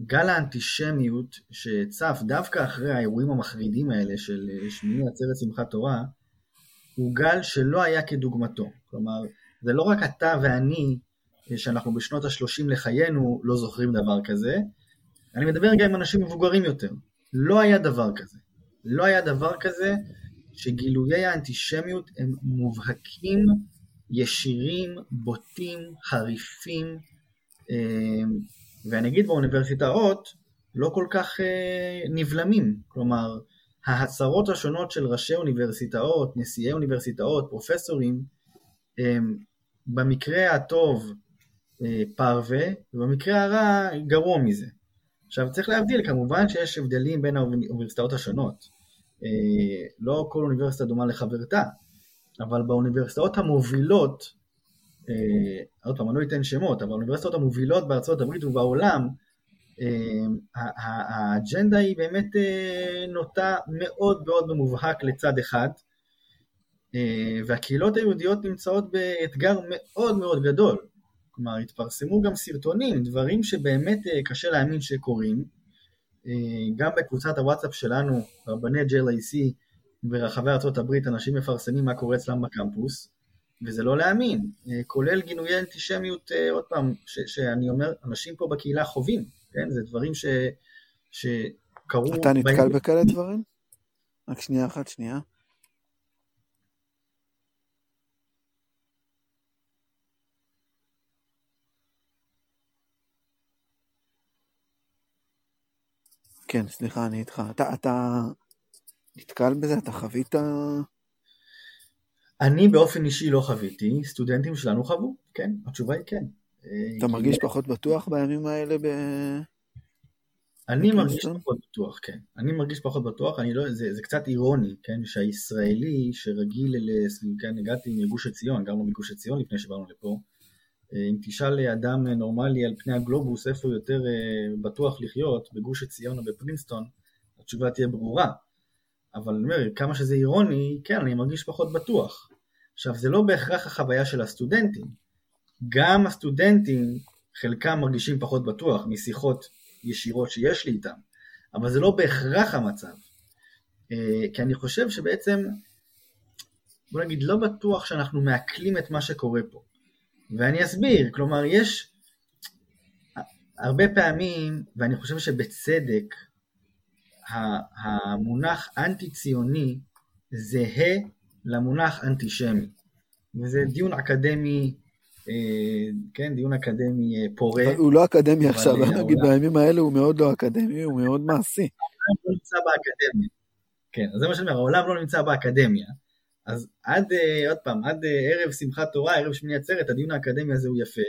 גל האנטישמיות שצף דווקא אחרי האירועים המחרידים האלה של שמיני עצרת שמחת תורה, הוא גל שלא היה כדוגמתו. כלומר, זה לא רק אתה ואני, שאנחנו בשנות ה-30 לחיינו, לא זוכרים דבר כזה, אני מדבר גם עם אנשים מבוגרים יותר. לא היה דבר כזה. לא היה דבר כזה שגילויי האנטישמיות הם מובהקים, ישירים, בוטים, חריפים, אה, ואני אגיד באוניברסיטאות לא כל כך אה, נבלמים, כלומר ההצהרות השונות של ראשי אוניברסיטאות, נשיאי אוניברסיטאות, פרופסורים, הם במקרה הטוב אה, פרווה, ובמקרה הרע גרוע מזה. עכשיו צריך להבדיל, כמובן שיש הבדלים בין האוניברסיטאות השונות. לא כל אוניברסיטה דומה לחברתה, אבל באוניברסיטאות המובילות, עוד פעם, אני לא אתן שמות, אבל האוניברסיטאות המובילות בארצות הברית ובעולם, האג'נדה היא באמת נוטה מאוד מאוד במובהק לצד אחד, והקהילות היהודיות נמצאות באתגר מאוד מאוד גדול. כלומר, התפרסמו גם סרטונים, דברים שבאמת קשה להאמין שקורים. גם בקבוצת הוואטסאפ שלנו, רבני JLAC ברחבי ארה"ב, אנשים מפרסמים מה קורה אצלם בקמפוס, וזה לא להאמין, כולל גינויי אנטישמיות, עוד פעם, ש- שאני אומר, אנשים פה בקהילה חווים, כן? זה דברים ש... שקרו... אתה נתקל בהם... בכאלה דברים? רק שנייה אחת, שנייה. כן, סליחה, אני איתך. אתה, אתה נתקל בזה? אתה חווית? אני באופן אישי לא חוויתי, סטודנטים שלנו חוו, כן, התשובה היא כן. אתה מרגיש פחות בטוח בימים האלה ב... אני מרגיש פחות בטוח, כן. אני מרגיש פחות בטוח, אני לא, זה, זה קצת אירוני, כן, שהישראלי שרגיל, ל... כן, הגעתי מגוש עציון, גרנו בגוש עציון לפני שבאנו לפה, אם תשאל אדם נורמלי על פני הגלובוס איפה הוא יותר בטוח לחיות, בגוש עציון או בפרינסטון, התשובה תהיה ברורה. אבל אני אומר, כמה שזה אירוני, כן, אני מרגיש פחות בטוח. עכשיו, זה לא בהכרח החוויה של הסטודנטים. גם הסטודנטים, חלקם מרגישים פחות בטוח משיחות ישירות שיש לי איתם, אבל זה לא בהכרח המצב. כי אני חושב שבעצם, בוא נגיד, לא בטוח שאנחנו מעכלים את מה שקורה פה. ואני אסביר, כלומר יש הרבה פעמים, ואני חושב שבצדק, המונח אנטי ציוני זהה למונח אנטישמי, וזה דיון אקדמי, כן, דיון אקדמי פורה. הוא לא אקדמי עכשיו, אני אגיד בימים האלה הוא מאוד לא אקדמי, הוא מאוד מעשי. העולם לא נמצא באקדמיה. כן, אז זה מה שאני אומר, העולם לא נמצא באקדמיה. אז עד, עוד פעם, עד ערב שמחת תורה, ערב שמיני עצרת, הדיון האקדמי הזה הוא יפה,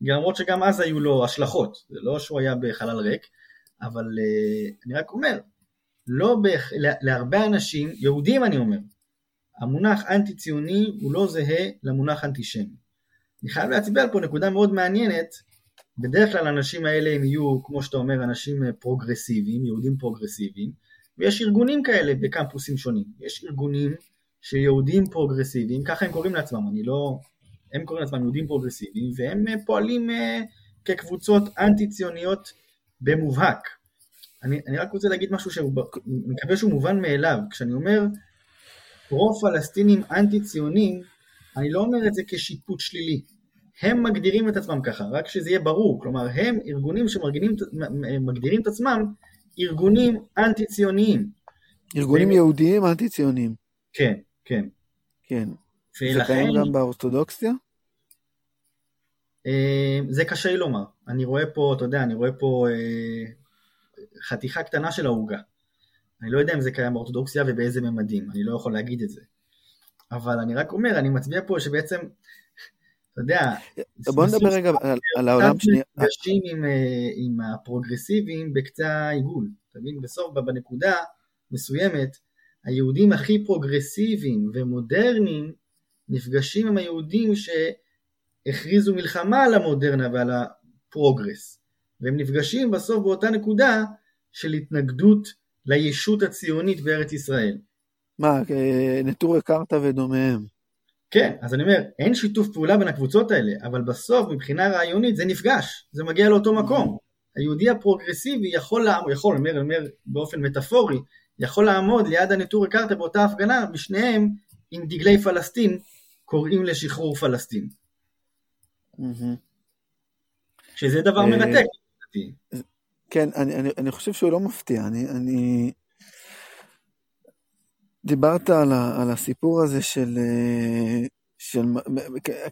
למרות שגם אז היו לו השלכות, זה לא שהוא היה בחלל ריק, אבל אני רק אומר, לא בהכ... להרבה אנשים, יהודים אני אומר, המונח אנטי ציוני הוא לא זהה למונח אנטישמי. אני חייב להצביע על פה נקודה מאוד מעניינת, בדרך כלל האנשים האלה הם יהיו, כמו שאתה אומר, אנשים פרוגרסיביים, יהודים פרוגרסיביים, ויש ארגונים כאלה בקמפוסים שונים, יש ארגונים של יהודים פרוגרסיביים, ככה הם קוראים לעצמם, אני לא... הם קוראים לעצמם יהודים פרוגרסיביים, והם פועלים אה, כקבוצות אנטי ציוניות במובהק. אני, אני רק רוצה להגיד משהו שאני מקווה שהוא מובן מאליו, כשאני אומר פרו-פלסטינים אנטי ציונים, אני לא אומר את זה כשיפוט שלילי. הם מגדירים את עצמם ככה, רק שזה יהיה ברור, כלומר הם ארגונים שמגדירים את עצמם ארגונים אנטי ציוניים. ארגונים ו... יהודיים אנטי ציוניים. כן, כן. כן. ולכן... זה קיים גם באורתודוקסיה? זה קשה לי לומר. אני רואה פה, אתה יודע, אני רואה פה חתיכה קטנה של העוגה. אני לא יודע אם זה קיים באורתודוקסיה ובאיזה ממדים, אני לא יכול להגיד את זה. אבל אני רק אומר, אני מצביע פה שבעצם, אתה יודע... בוא נדבר רגע על, על העולם שנייה. נפגשים עם, עם הפרוגרסיביים בקצה העיגול. אתה מבין? בסוף, בנקודה מסוימת, היהודים הכי פרוגרסיביים ומודרניים נפגשים עם היהודים שהכריזו מלחמה על המודרנה ועל ה progress. והם נפגשים בסוף באותה נקודה של התנגדות לישות הציונית בארץ ישראל. מה, נטורי קרתא ודומיהם. כן, אז אני אומר, אין שיתוף פעולה בין הקבוצות האלה, אבל בסוף מבחינה רעיונית זה נפגש, זה מגיע לאותו מקום. היהודי הפרוגרסיבי יכול, יכול, אומר, אומר באופן מטאפורי, יכול לעמוד ליד הנטורי קרתא באותה הפגנה, ושניהם עם דגלי פלסטין קוראים לשחרור פלסטין. שזה דבר מרתק. כן, אני, אני, אני חושב שהוא לא מפתיע. אני, אני... דיברת על, ה, על הסיפור הזה של, של...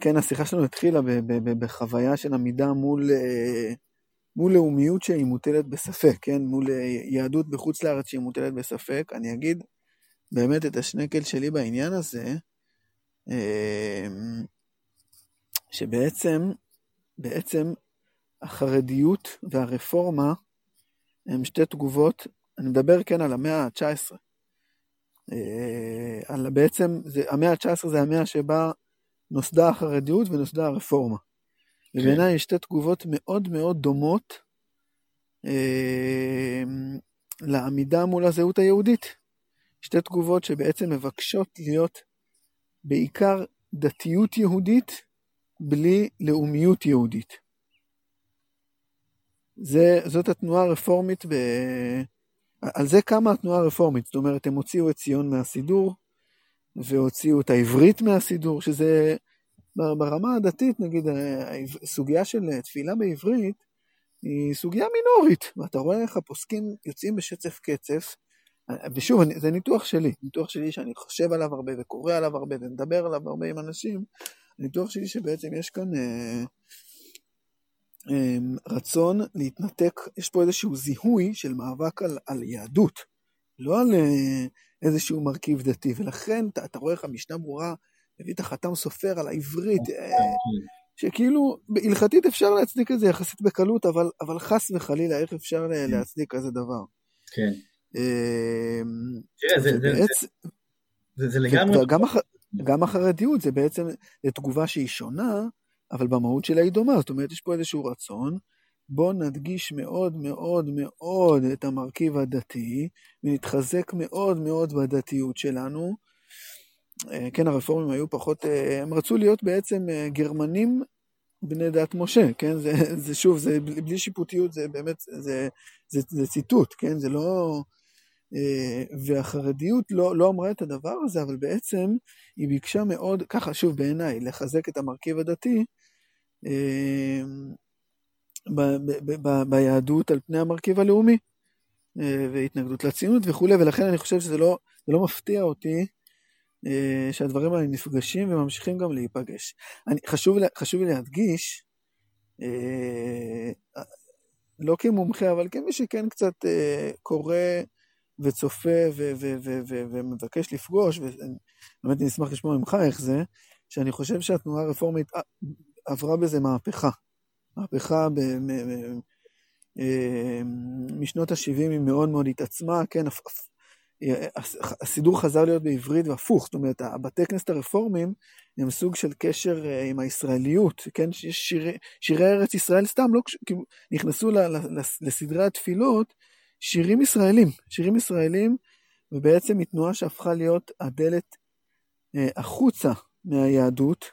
כן, השיחה שלנו התחילה ב, ב, ב, בחוויה של עמידה מול, מול לאומיות שהיא מוטלת בספק, כן? מול יהדות בחוץ לארץ שהיא מוטלת בספק. אני אגיד באמת את השנקל שלי בעניין הזה, שבעצם, בעצם החרדיות והרפורמה הם שתי תגובות, אני מדבר כן על המאה ה-19, על בעצם, זה, המאה ה-19 זה המאה שבה נוסדה החרדיות ונוסדה הרפורמה. כן. ובעיניי יש שתי תגובות מאוד מאוד דומות אה, לעמידה מול הזהות היהודית. שתי תגובות שבעצם מבקשות להיות בעיקר דתיות יהודית בלי לאומיות יהודית. זה, זאת התנועה הרפורמית, ב... על זה קמה התנועה הרפורמית, זאת אומרת הם הוציאו את ציון מהסידור והוציאו את העברית מהסידור, שזה ברמה הדתית, נגיד, סוגיה של תפילה בעברית היא סוגיה מינורית, ואתה רואה איך הפוסקים יוצאים בשצף קצף, ושוב, זה ניתוח שלי, ניתוח שלי שאני חושב עליו הרבה וקורא עליו הרבה ומדבר עליו הרבה עם אנשים, ניתוח שלי שבעצם יש כאן אה, אה, רצון להתנתק, יש פה איזשהו זיהוי של מאבק על, על יהדות, לא על אה, איזשהו מרכיב דתי, ולכן אתה, אתה רואה איך המשנה ברורה הביא את החתם סופר על העברית, אה, שכאילו, הלכתית אפשר להצדיק את זה יחסית בקלות, אבל, אבל חס וחלילה, איך אפשר כן. להצדיק כזה דבר? כן. תראה, זה, לגמרי... גם, הח, גם החרדיות זה בעצם, זה תגובה שהיא שונה, אבל במהות שלה היא דומה, זאת אומרת, יש פה איזשהו רצון, בואו נדגיש מאוד מאוד מאוד את המרכיב הדתי, ונתחזק מאוד מאוד בדתיות שלנו, כן, הרפורמים היו פחות, אה, הם רצו להיות בעצם אה, גרמנים בני דת משה, כן, זה, זה שוב, זה בלי שיפוטיות, זה באמת, זה, זה, זה ציטוט, כן, זה לא... והחרדיות לא, לא אמרה את הדבר הזה, אבל בעצם היא ביקשה מאוד, ככה שוב בעיניי, לחזק את המרכיב הדתי ב, ב, ב, ביהדות על פני המרכיב הלאומי, והתנגדות לציונות וכולי, ולכן אני חושב שזה לא, לא מפתיע אותי אה, שהדברים האלה נפגשים וממשיכים גם להיפגש. אני, חשוב, חשוב לי להדגיש, אה, לא כמומחה, אבל כמי שכן קצת אה, קורא וצופה ו- ו- ו- ו- ומבקש לפגוש, ובאמת אני אשמח לשמוע ממך איך זה, שאני חושב שהתנועה הרפורמית עברה בזה מהפכה. מהפכה ב- משנות ה-70 היא מאוד מאוד התעצמה, כן, הסידור חזר להיות בעברית והפוך, זאת אומרת, הבתי כנסת הרפורמים הם סוג של קשר אה, עם הישראליות, כן, שירי, שירי ארץ ישראל סתם, לא, כאילו, נכנסו לסדרי התפילות שירים ישראלים, שירים ישראלים, ובעצם היא תנועה שהפכה להיות הדלת אה, החוצה מהיהדות,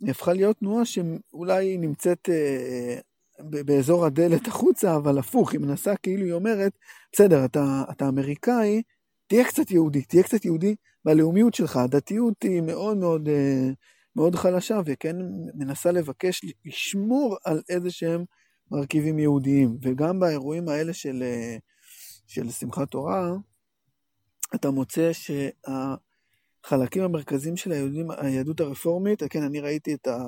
היא הפכה להיות תנועה שאולי נמצאת אה, באזור הדלת החוצה, אבל הפוך, היא מנסה כאילו היא אומרת, בסדר, אתה, אתה אמריקאי, תהיה קצת יהודי, תהיה קצת יהודי בלאומיות שלך, הדתיות היא מאוד מאוד, אה, מאוד חלשה, וכן מנסה לבקש לשמור על איזה שהם מרכיבים יהודיים, וגם באירועים האלה של, אה, של שמחת תורה, אתה מוצא שהחלקים המרכזיים של היהודים, היהדות הרפורמית, כן, אני ראיתי את ה...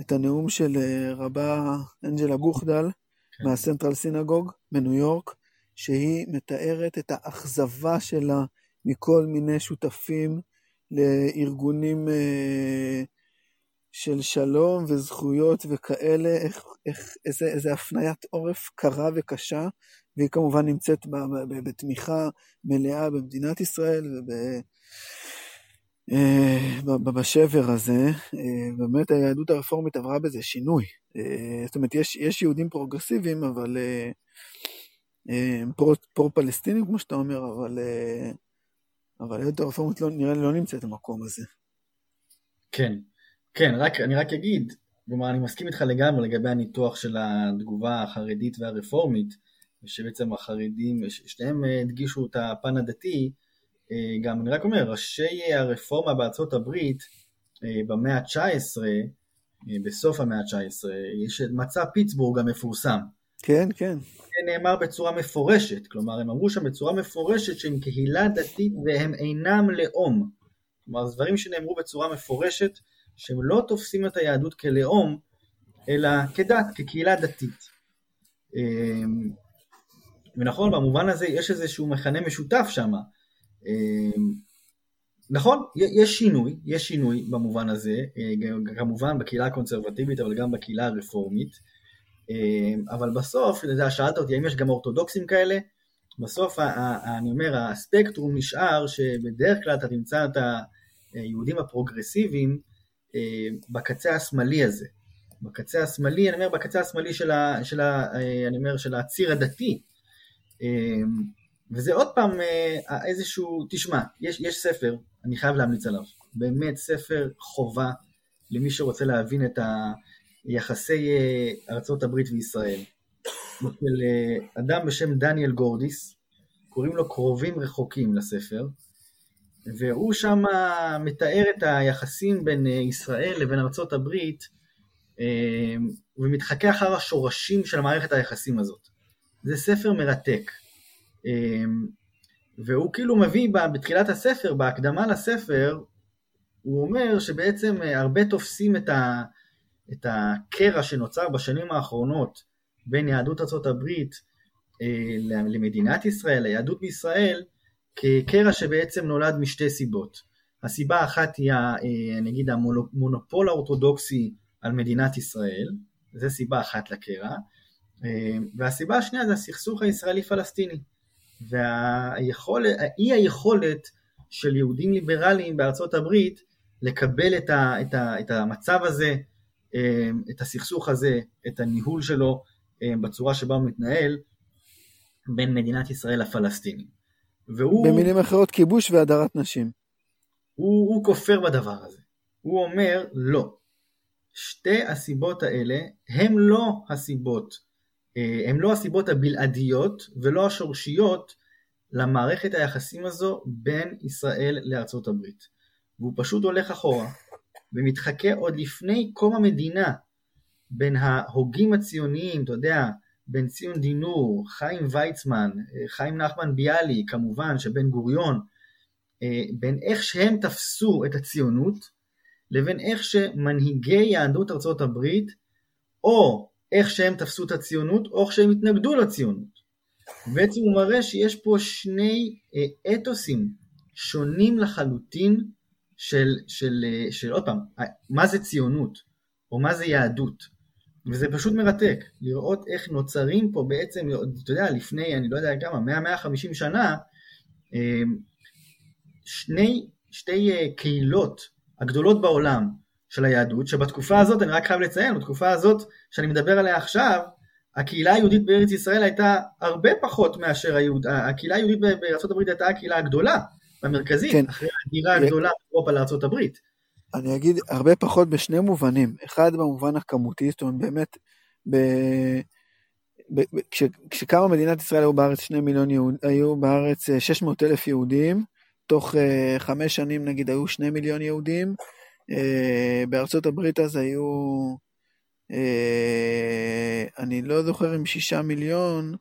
את הנאום של אה, רבה אנג'לה בוכדל כן. מהסנטרל סינגוג בניו יורק, שהיא מתארת את האכזבה שלה מכל מיני שותפים לארגונים אה, של שלום וזכויות וכאלה, איך, איך, איזה, איזה הפניית עורף קרה וקשה, והיא כמובן נמצאת בתמיכה מלאה במדינת ישראל וב... אה, בשבר הזה, אה, באמת היהדות הרפורמית עברה בזה שינוי. אה, זאת אומרת, יש, יש יהודים פרוגרסיביים, אבל פרו-פלסטינים, כמו שאתה אומר, אבל, אבל היהדות הרפורמית לא, נראה לי לא נמצאת במקום הזה. כן, כן, רק, אני רק אגיד, כלומר, אני מסכים איתך לגמרי לגבי הניתוח של התגובה החרדית והרפורמית, ושבעצם החרדים, שניהם הדגישו את הפן הדתי, גם אני רק אומר, ראשי הרפורמה בארצות הברית אה, במאה ה-19, אה, בסוף המאה ה-19, יש את מצע פיטסבורג המפורסם. כן, כן. זה נאמר בצורה מפורשת, כלומר הם אמרו שם בצורה מפורשת שהם קהילה דתית והם אינם לאום. כלומר זה דברים שנאמרו בצורה מפורשת שהם לא תופסים את היהדות כלאום אלא כדת, כקהילה דתית. ונכון, במובן הזה יש איזשהו מכנה משותף שם. אמ, נכון, יש שינוי, יש שינוי במובן הזה, אה, כמובן בקהילה הקונסרבטיבית אבל גם בקהילה הרפורמית, אמ, אבל בסוף, אתה יודע, שאלת אותי האם יש גם אורתודוקסים כאלה, בסוף, אני אומר, הספקטרום נשאר שבדרך כלל אתה תמצא את היהודים הפרוגרסיביים אה, בקצה השמאלי הזה. בקצה השמאלי, אני אומר, בקצה השמאלי של, ה, של, ה, אה, אני אומר, של הציר הדתי. אה, וזה עוד פעם איזשהו, תשמע, יש, יש ספר, אני חייב להמליץ עליו, באמת ספר חובה למי שרוצה להבין את יחסי ארצות הברית וישראל. של אדם בשם דניאל גורדיס, קוראים לו קרובים רחוקים לספר, והוא שם מתאר את היחסים בין ישראל לבין ארצות הברית אה, ומתחכה אחר השורשים של מערכת היחסים הזאת. זה ספר מרתק. אה, והוא כאילו מביא בתחילת הספר, בהקדמה לספר, הוא אומר שבעצם הרבה תופסים את, ה, את הקרע שנוצר בשנים האחרונות בין יהדות הברית אה, למדינת ישראל, ליהדות בישראל, כקרע שבעצם נולד משתי סיבות. הסיבה האחת היא, אה, נגיד, המונופול האורתודוקסי על מדינת ישראל, זו סיבה אחת לקרע, אה, והסיבה השנייה זה הסכסוך הישראלי-פלסטיני, והאי היכולת של יהודים ליברליים בארצות הברית לקבל את, ה, את, ה, את המצב הזה, את הסכסוך הזה, את הניהול שלו בצורה שבה הוא מתנהל, בין מדינת ישראל לפלסטינים. והוא... במילים אחרות, כיבוש והדרת נשים. הוא, הוא כופר בדבר הזה. הוא אומר, לא. שתי הסיבות האלה הם לא הסיבות, הם לא הסיבות הבלעדיות ולא השורשיות למערכת היחסים הזו בין ישראל לארצות הברית. והוא פשוט הולך אחורה ומתחכה עוד לפני קום המדינה בין ההוגים הציוניים, אתה יודע, בן ציון דינור, חיים ויצמן, אה, חיים נחמן ביאליק, כמובן שבן גוריון, אה, בין איך שהם תפסו את הציונות לבין איך שמנהיגי יהדות ארצות הברית או איך שהם תפסו את הציונות או איך שהם התנגדו לציונות. בעצם הוא מראה שיש פה שני אה, אתוסים שונים לחלוטין של, של, של, של עוד פעם, מה זה ציונות או מה זה יהדות. וזה פשוט מרתק, לראות איך נוצרים פה בעצם, אתה יודע, לפני, אני לא יודע כמה, 100-150 שנה, שני, שתי אה, קהילות הגדולות בעולם של היהדות, שבתקופה הזאת, אני רק חייב לציין, בתקופה הזאת שאני מדבר עליה עכשיו, הקהילה היהודית בארץ ישראל הייתה הרבה פחות מאשר היהוד, הקהילה היהודית בארה"ב הייתה הקהילה הגדולה והמרכזית, כן. אחרי ההגירה הגדולה באירופה לארה"ב. אני אגיד הרבה פחות בשני מובנים. אחד במובן הכמותי, זאת אומרת באמת, ב... ב... ב... כש... כשקמה מדינת ישראל היו בארץ שני מיליון יהוד... היו בארץ 600 אה, אלף יהודים, תוך uh, חמש שנים נגיד היו שני מיליון יהודים, בארצות הברית אז היו, uh, אני לא זוכר אם שישה מיליון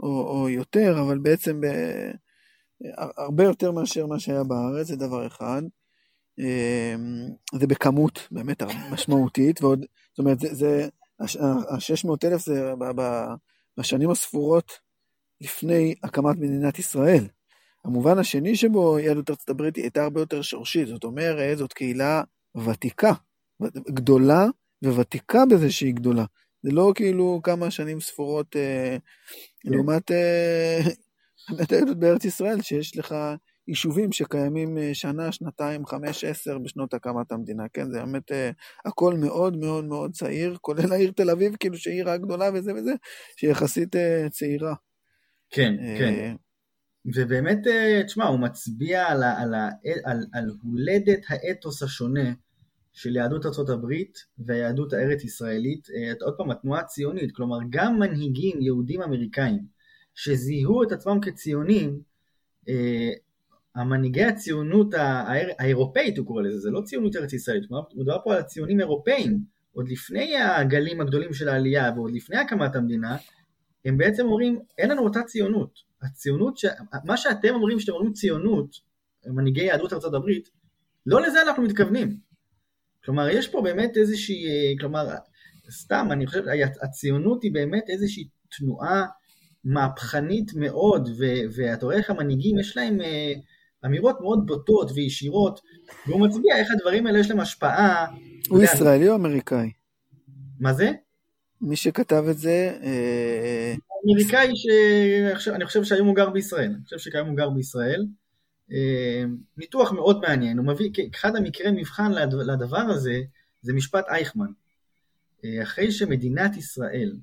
או, או יותר, אבל בעצם ב... הרבה יותר מאשר מה שהיה בארץ, זה דבר אחד. זה בכמות באמת משמעותית, ועוד, זאת אומרת, זה, זה ה-600 אלף זה בשנים הספורות לפני הקמת מדינת ישראל. המובן השני שבו יהדות ארצות הברית הייתה הרבה יותר שורשית, זאת אומרת, זאת קהילה ותיקה, גדולה וותיקה בזה שהיא גדולה. זה לא כאילו כמה שנים ספורות אה, כן. לעומת אה, בארץ ישראל, שיש לך יישובים שקיימים אה, שנה, שנתיים, חמש, עשר בשנות הקמת המדינה, כן? זה באמת uh, הכל מאוד מאוד מאוד צעיר, כולל העיר תל אביב, כאילו שהיא עיר הגדולה וזה וזה, שהיא יחסית uh, צעירה. כן, uh, כן. ובאמת, תשמע, הוא מצביע על, על, על, על, על הולדת האתוס השונה של יהדות ארה"ב והיהדות הארץ ישראלית, עוד פעם, התנועה הציונית, כלומר גם מנהיגים יהודים אמריקאים שזיהו את עצמם כציונים, המנהיגי הציונות האירופאית, הוא קורא לזה, זה לא ציונות ארץ ישראלית, מדובר פה על ציונים אירופאים, עוד לפני הגלים הגדולים של העלייה ועוד לפני הקמת המדינה, הם בעצם אומרים, אין לנו אותה ציונות. הציונות, ש... מה שאתם אומרים שאתם אומרים ציונות, מנהיגי יהדות ארצות הברית, לא לזה אנחנו מתכוונים. כלומר, יש פה באמת איזושהי, כלומר, סתם, אני חושב, הציונות היא באמת איזושהי תנועה מהפכנית מאוד, ואתה רואה איך המנהיגים, יש להם... אה, אמירות מאוד בוטות וישירות, והוא מצביע איך הדברים האלה יש להם השפעה. הוא ישראלי או אמריקאי? מה זה? מי שכתב את זה... אה, אמריקאי שאני חושב שהיום הוא גר בישראל, אני חושב שכיום הוא גר בישראל. אה, ניתוח מאוד מעניין, הוא מביא, אחד המקרי מבחן לדבר הזה זה משפט אייכמן. אה, אחרי שמדינת ישראל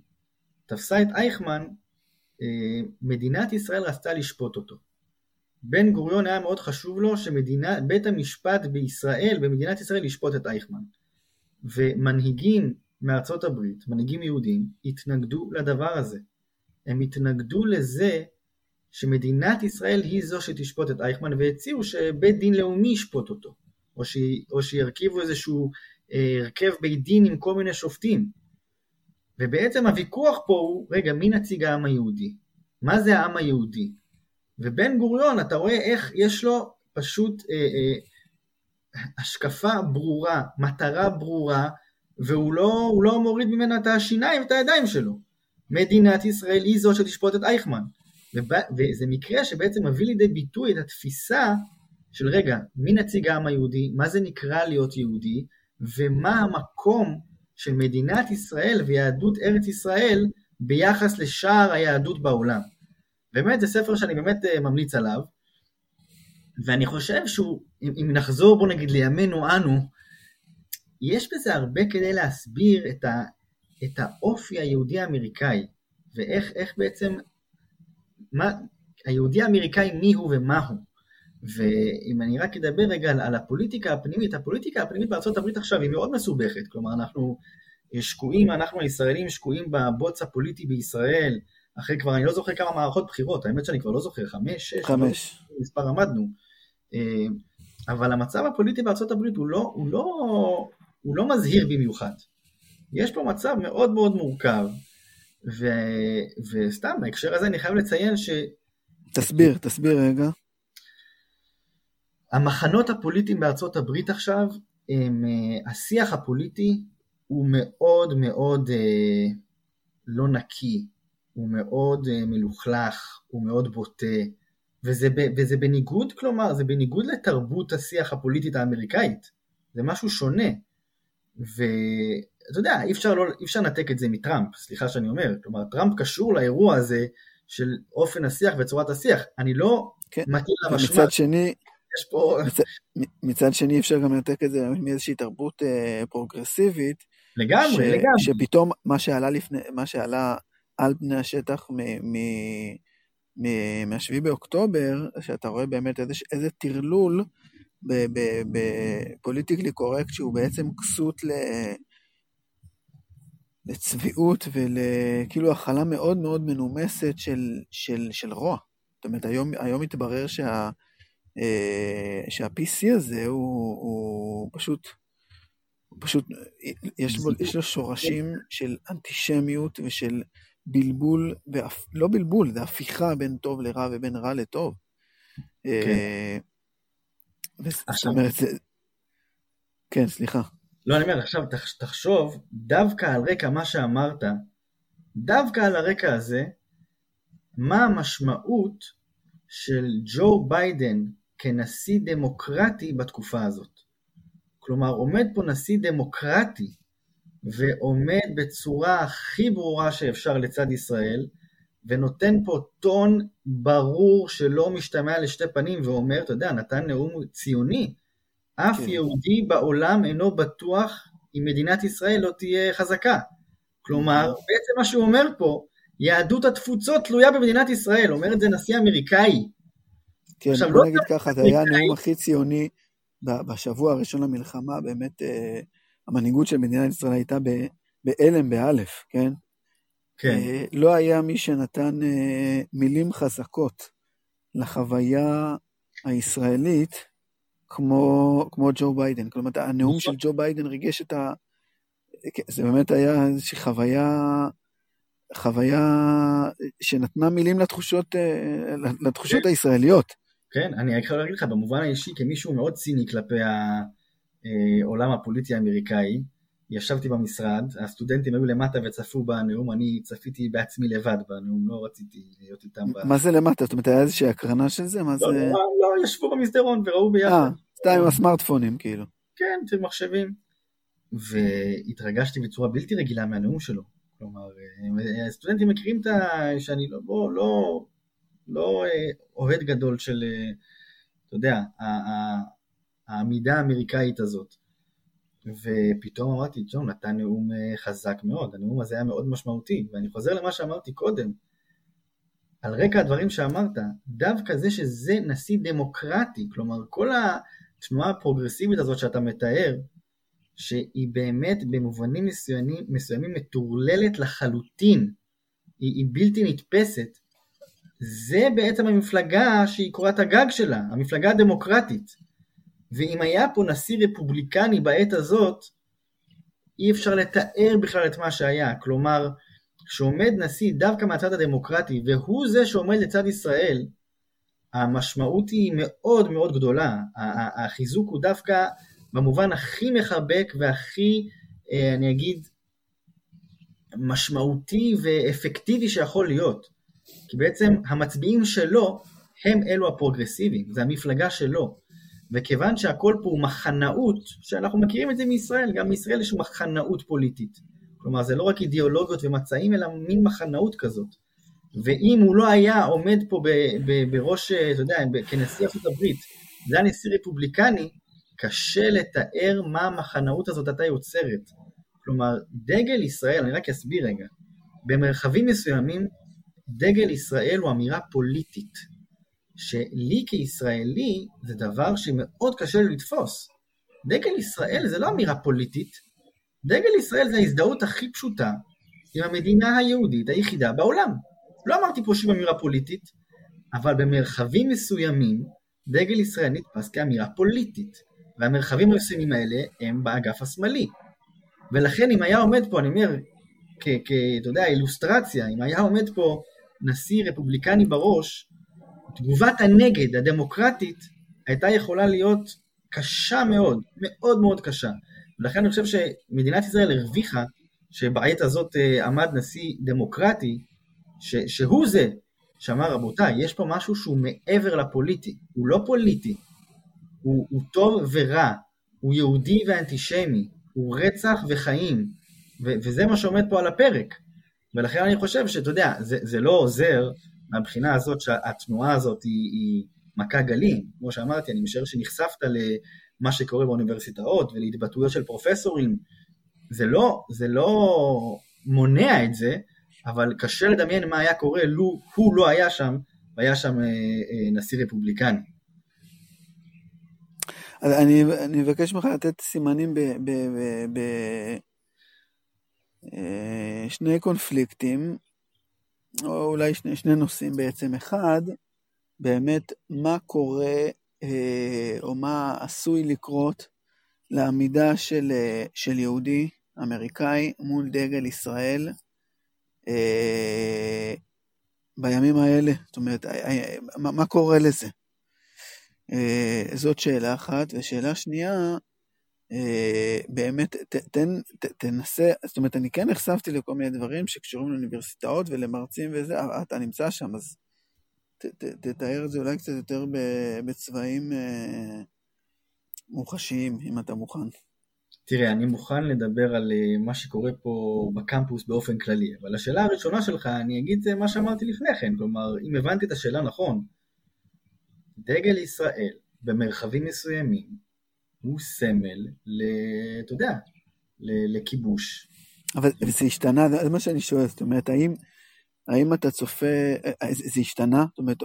תפסה את אייכמן, מדינת ישראל רצתה לשפוט אותו. בן גוריון היה מאוד חשוב לו שבית המשפט בישראל, במדינת ישראל, ישפוט את אייכמן. ומנהיגים מארצות הברית, מנהיגים יהודים, התנגדו לדבר הזה. הם התנגדו לזה שמדינת ישראל היא זו שתשפוט את אייכמן והציעו שבית דין לאומי ישפוט אותו, או, ש... או שירכיבו איזשהו אה, הרכב בית דין עם כל מיני שופטים. ובעצם הוויכוח פה הוא, רגע, מי נציג העם היהודי? מה זה העם היהודי? ובן גוריון, אתה רואה איך יש לו פשוט אה, אה, השקפה ברורה, מטרה ברורה, והוא לא, לא מוריד ממנה את השיניים ואת הידיים שלו. מדינת ישראל היא זו שתשפוט את אייכמן. וזה מקרה שבעצם מביא לידי ביטוי את התפיסה של רגע, מי נציג העם היהודי, מה זה נקרא להיות יהודי, ומה המקום של מדינת ישראל ויהדות ארץ ישראל ביחס לשאר היהדות בעולם. באמת זה ספר שאני באמת אה, ממליץ עליו, ואני חושב שהוא, אם נחזור בוא נגיד לימינו אנו, יש בזה הרבה כדי להסביר את, ה, את האופי היהודי האמריקאי, ואיך בעצם, מה, היהודי האמריקאי מי הוא ומה הוא. ואם אני רק אדבר רגע על, על הפוליטיקה הפנימית, הפוליטיקה הפנימית הברית עכשיו היא מאוד מסובכת, כלומר אנחנו שקועים, אנחנו הישראלים שקועים בבוץ הפוליטי בישראל, אחרי כבר, אני לא זוכר כמה מערכות בחירות, האמת שאני כבר לא זוכר, חמש, שש, חמש. לא מספר עמדנו. אה, אבל המצב הפוליטי הברית הוא לא, הוא לא, הוא לא מזהיר במיוחד. יש פה מצב מאוד מאוד מורכב, ו, וסתם בהקשר הזה אני חייב לציין ש... תסביר, תסביר רגע. המחנות הפוליטיים בארצות הברית עכשיו, הם, אה, השיח הפוליטי הוא מאוד מאוד אה, לא נקי, הוא מאוד uh, מלוכלך, הוא מאוד בוטה, וזה, וזה בניגוד, כלומר, זה בניגוד לתרבות השיח הפוליטית האמריקאית, זה משהו שונה. ואתה יודע, אי אפשר, לא, אי אפשר לנתק את זה מטראמפ, סליחה שאני אומר, כלומר, טראמפ קשור לאירוע הזה של אופן השיח וצורת השיח, אני לא כן. מטיל עליו אשמה. מצד שני, יש פה... מצד, מצד שני אפשר גם לנתק את זה מאיזושהי תרבות אה, פרוגרסיבית. לגמרי, ש, לגמרי. שפתאום מה שעלה לפני, מה שעלה על פני השטח מה-7 באוקטובר, שאתה רואה באמת איזה, איזה טרלול בפוליטיקלי קורקט שהוא בעצם כסות ל... לצביעות ולכאילו הכלה מאוד מאוד מנומסת של, של, של רוע. זאת אומרת, היום, היום מתברר שה, אה, שה-PC הזה הוא, הוא פשוט, הוא פשוט, יש, בו, יש לו שורשים של אנטישמיות ושל בלבול, ואף, לא בלבול, זה הפיכה בין טוב לרע ובין רע לטוב. כן. אה, זאת אומרת, זה... כן, סליחה. לא, אני אומר, עכשיו תחשוב, דווקא על רקע מה שאמרת, דווקא על הרקע הזה, מה המשמעות של ג'ו ביידן כנשיא דמוקרטי בתקופה הזאת. כלומר, עומד פה נשיא דמוקרטי ועומד בצורה הכי ברורה שאפשר לצד ישראל, ונותן פה טון ברור שלא משתמע לשתי פנים, ואומר, אתה יודע, נתן נאום ציוני. אף כן. יהודי בעולם אינו בטוח אם מדינת ישראל לא תהיה חזקה. כלומר, נכון. בעצם מה שהוא אומר פה, יהדות התפוצות תלויה במדינת ישראל, אומר את זה נשיא אמריקאי. כן, בוא לא נגיד ככה, זה היה הנאום הכי ציוני בשבוע הראשון למלחמה, באמת אה, המנהיגות של מדינת ישראל הייתה בהלם באלף, כן? כן. אה, לא היה מי שנתן אה, מילים חזקות לחוויה הישראלית כמו, כמו ג'ו ביידן. כלומר, הנאום של ג'ו ביידן ריגש את ה... כן, זה באמת היה איזושהי חוויה, חוויה שנתנה מילים לתחושות, אה, לתחושות כן. הישראליות. כן, אני יכול להגיד לך, במובן האישי, כמישהו מאוד ציני כלפי העולם הפוליטי האמריקאי, ישבתי במשרד, הסטודנטים היו למטה וצפו בנאום, אני צפיתי בעצמי לבד בנאום, לא רציתי להיות איתם. מה זה למטה? זאת אומרת, היה איזושהי הקרנה של זה? מה לא, זה... לא, לא, ישבו במסדרון וראו ביחד. אה, סתם עם הסמארטפונים, כאילו. כן, עם מחשבים. והתרגשתי בצורה בלתי רגילה מהנאום שלו. כלומר, הסטודנטים מכירים את ה... שאני לא, בוא, לא, לא אוהד גדול של, אתה יודע, העמידה האמריקאית הזאת. ופתאום אמרתי, ג'ון נתן נאום חזק מאוד, הנאום הזה היה מאוד משמעותי, ואני חוזר למה שאמרתי קודם, על רקע הדברים שאמרת, דווקא זה שזה נשיא דמוקרטי, כלומר כל התנועה הפרוגרסיבית הזאת שאתה מתאר, שהיא באמת במובנים מסוימים, מסוימים מטורללת לחלוטין, היא, היא בלתי נתפסת, זה בעצם המפלגה שהיא קורת הגג שלה, המפלגה הדמוקרטית. ואם היה פה נשיא רפובליקני בעת הזאת, אי אפשר לתאר בכלל את מה שהיה. כלומר, כשעומד נשיא דווקא מהצד הדמוקרטי, והוא זה שעומד לצד ישראל, המשמעות היא מאוד מאוד גדולה. החיזוק הוא דווקא במובן הכי מחבק והכי, אה, אני אגיד, משמעותי ואפקטיבי שיכול להיות. כי בעצם המצביעים שלו הם אלו הפרוגרסיביים, זה המפלגה שלו. וכיוון שהכל פה הוא מחנאות, שאנחנו מכירים את זה מישראל, גם מישראל יש מחנאות פוליטית. כלומר זה לא רק אידיאולוגיות ומצעים, אלא מין מחנאות כזאת. ואם הוא לא היה עומד פה ב- ב- בראש, אתה יודע, כנשיא ארצות הברית, זה היה נשיא רפובליקני, קשה לתאר מה המחנאות הזאת הייתה יוצרת. כלומר, דגל ישראל, אני רק אסביר רגע, במרחבים מסוימים, דגל ישראל הוא אמירה פוליטית, שלי כישראלי זה דבר שמאוד קשה לי לתפוס. דגל ישראל זה לא אמירה פוליטית, דגל ישראל זה ההזדהות הכי פשוטה עם המדינה היהודית היחידה בעולם. לא אמרתי פה שהיא אמירה פוליטית, אבל במרחבים מסוימים דגל ישראל נתפס כאמירה פוליטית, והמרחבים המסוימים האלה הם באגף השמאלי. ולכן אם היה עומד פה, אני אומר, כ... אתה יודע, אילוסטרציה, אם היה עומד פה נשיא רפובליקני בראש, תגובת הנגד הדמוקרטית הייתה יכולה להיות קשה מאוד, מאוד מאוד קשה. ולכן אני חושב שמדינת ישראל הרוויחה שבעת הזאת אה, עמד נשיא דמוקרטי, ש, שהוא זה שאמר רבותיי, יש פה משהו שהוא מעבר לפוליטי, הוא לא פוליטי, הוא, הוא טוב ורע, הוא יהודי ואנטישמי, הוא רצח וחיים, ו, וזה מה שעומד פה על הפרק. ולכן אני חושב שאתה יודע, זה, זה לא עוזר מהבחינה הזאת שהתנועה הזאת היא, היא מכה גלים, כמו שאמרתי, אני משער שנחשפת למה שקורה באוניברסיטאות ולהתבטאויות של פרופסורים, זה לא, זה לא מונע את זה, אבל קשה לדמיין מה היה קורה לו הוא לא היה שם, והיה שם אה, אה, נשיא רפובליקני. אני, אני מבקש ממך לתת סימנים בשני אה, קונפליקטים, או אולי שני, שני נושאים בעצם. אחד, באמת מה קורה אה, או מה עשוי לקרות לעמידה של, אה, של יהודי אמריקאי מול דגל ישראל אה, בימים האלה. זאת אומרת, מה, מה קורה לזה? זאת שאלה אחת. ושאלה שנייה, באמת, ת, תן, ת, תנסה, זאת אומרת, אני כן נחשפתי לכל מיני דברים שקשורים לאוניברסיטאות ולמרצים וזה, אתה נמצא שם, אז תתאר את זה אולי קצת יותר בצבעים אה, מוחשיים, אם אתה מוכן. תראה, אני מוכן לדבר על אה, מה שקורה פה בקמפוס באופן כללי, אבל השאלה הראשונה שלך, אני אגיד מה שאמרתי לפני כן, כלומר, אם הבנתי את השאלה נכון, דגל ישראל במרחבים מסוימים הוא סמל, ל... אתה יודע, לכיבוש. אבל זה השתנה, זה מה שאני שואל, זאת אומרת, האם... האם אתה צופה, אה, זה השתנה? זאת אומרת...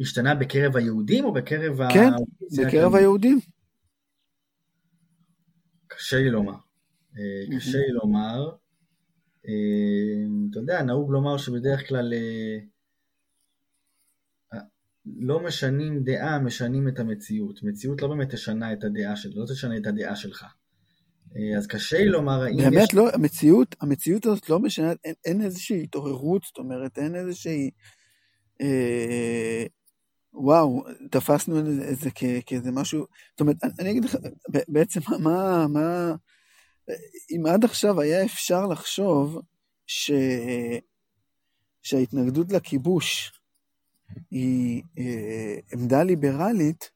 השתנה בקרב היהודים או בקרב ה... כן, בקרב היהודים. קשה לי לומר. אה, קשה לי לומר. אה, אתה יודע, נהוג לומר שבדרך כלל לא משנים דעה, משנים את המציאות. מציאות לא באמת תשנה את הדעה שלך, לא תשנה את הדעה שלך. אז קשה לי לומר האם יש... באמת לא, המציאות, המציאות הזאת לא משנה, אין, אין איזושהי התעוררות, זאת אומרת, אין איזושהי... אה, וואו, תפסנו את זה כאיזה משהו, זאת אומרת, אני אגיד לך, בעצם מה, מה, אם עד עכשיו היה אפשר לחשוב ש, שההתנגדות לכיבוש היא אה, עמדה ליברלית,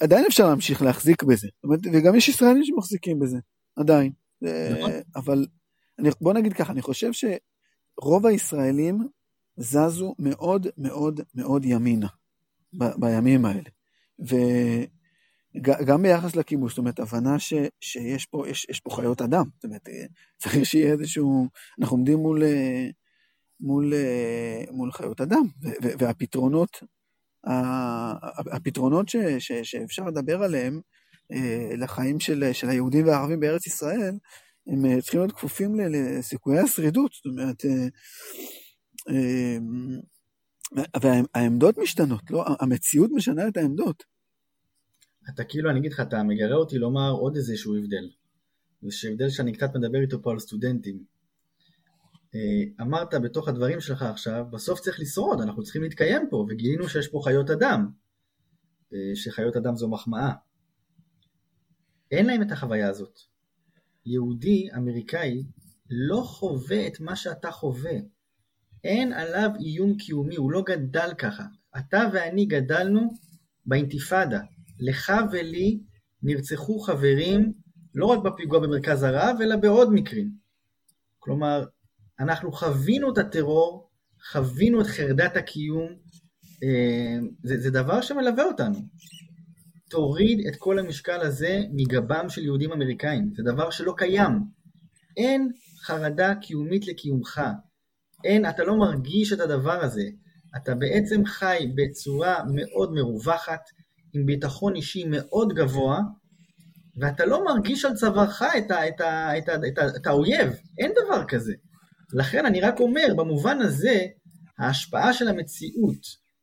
עדיין אפשר להמשיך להחזיק בזה. וגם יש ישראלים שמחזיקים בזה, עדיין. נכון. אבל אני, בוא נגיד ככה, אני חושב שרוב הישראלים זזו מאוד מאוד מאוד ימינה ב, בימים האלה. וגם ביחס לכיבוש, זאת אומרת, הבנה ש, שיש פה, יש, יש פה חיות אדם. זאת אומרת, צריך שיהיה איזשהו, אנחנו עומדים מול, מול, מול חיות אדם, והפתרונות, הפתרונות ש, ש, שאפשר לדבר עליהם לחיים של, של היהודים והערבים בארץ ישראל, הם אה, צריכים להיות כפופים לסיכויי השרידות, זאת אומרת, אה, אה, והעמדות משתנות, לא? המציאות משנה את העמדות. אתה כאילו, אני אגיד לך, אתה מגרה אותי לומר עוד איזשהו הבדל. זה שהבדל שאני קצת מדבר איתו פה על סטודנטים. אמרת בתוך הדברים שלך עכשיו, בסוף צריך לשרוד, אנחנו צריכים להתקיים פה, וגילינו שיש פה חיות אדם, שחיות אדם זו מחמאה. אין להם את החוויה הזאת. יהודי אמריקאי לא חווה את מה שאתה חווה. אין עליו איום קיומי, הוא לא גדל ככה. אתה ואני גדלנו באינתיפאדה. לך ולי נרצחו חברים לא רק בפיגוע במרכז הרב, אלא בעוד מקרים. כלומר, אנחנו חווינו את הטרור, חווינו את חרדת הקיום, אה, זה, זה דבר שמלווה אותנו. תוריד את כל המשקל הזה מגבם של יהודים אמריקאים. זה דבר שלא קיים. אין חרדה קיומית לקיומך. אין, אתה לא מרגיש את הדבר הזה. אתה בעצם חי בצורה מאוד מרווחת, עם ביטחון אישי מאוד גבוה, ואתה לא מרגיש על צווארך את, ה, את, את, את, את האויב. אין דבר כזה. לכן אני רק אומר, במובן הזה, ההשפעה של המציאות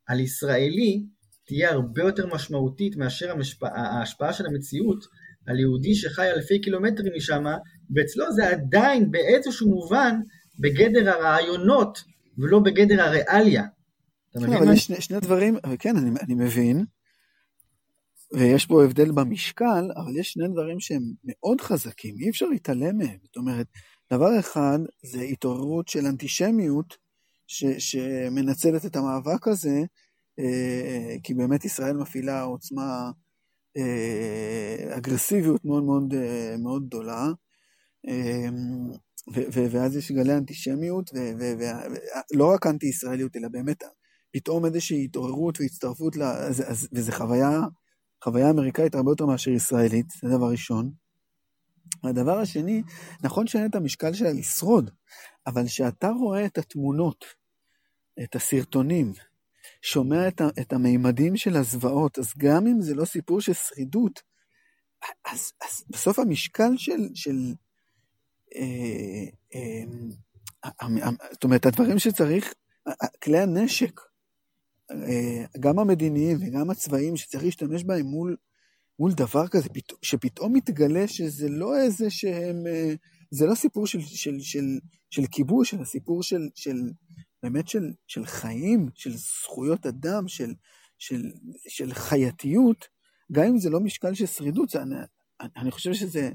על ישראלי תהיה הרבה יותר משמעותית מאשר המשפע, ההשפעה של המציאות על יהודי שחי אלפי קילומטרים משם, ואצלו זה עדיין באיזשהו מובן בגדר הרעיונות ולא בגדר הריאליה. אתה כן, מבין אבל יש שני, שני דברים, כן, אני, אני מבין, ויש פה הבדל במשקל, אבל יש שני דברים שהם מאוד חזקים, אי אפשר להתעלם מהם. זאת אומרת, דבר אחד זה התעוררות של אנטישמיות ש, שמנצלת את המאבק הזה אה, כי באמת ישראל מפעילה עוצמה, אה, אגרסיביות מאוד מאוד, אה, מאוד גדולה. ואז יש גלי אנטישמיות, ולא רק אנטי-ישראליות, אלא באמת פתאום איזושהי התעוררות והצטרפות, וזו חוויה, חוויה אמריקאית הרבה יותר מאשר ישראלית, זה דבר ראשון. הדבר השני, נכון שאין את המשקל שלה לשרוד, אבל כשאתה רואה את התמונות, את הסרטונים, שומע את, את המימדים של הזוועות, אז גם אם זה לא סיפור של שרידות, אז, אז בסוף המשקל של, של אה, אה, זאת אומרת, הדברים שצריך, כלי הנשק, אה, גם המדיניים וגם הצבאיים שצריך להשתמש בהם מול, מול דבר כזה, שפתאום מתגלה שזה לא איזה שהם, אה, זה לא סיפור של, של, של, של כיבוש, אלא סיפור של, של, באמת של, של חיים, של זכויות אדם, של, של, של חייתיות, גם אם זה לא משקל של שרידות, אני, אני חושב שזה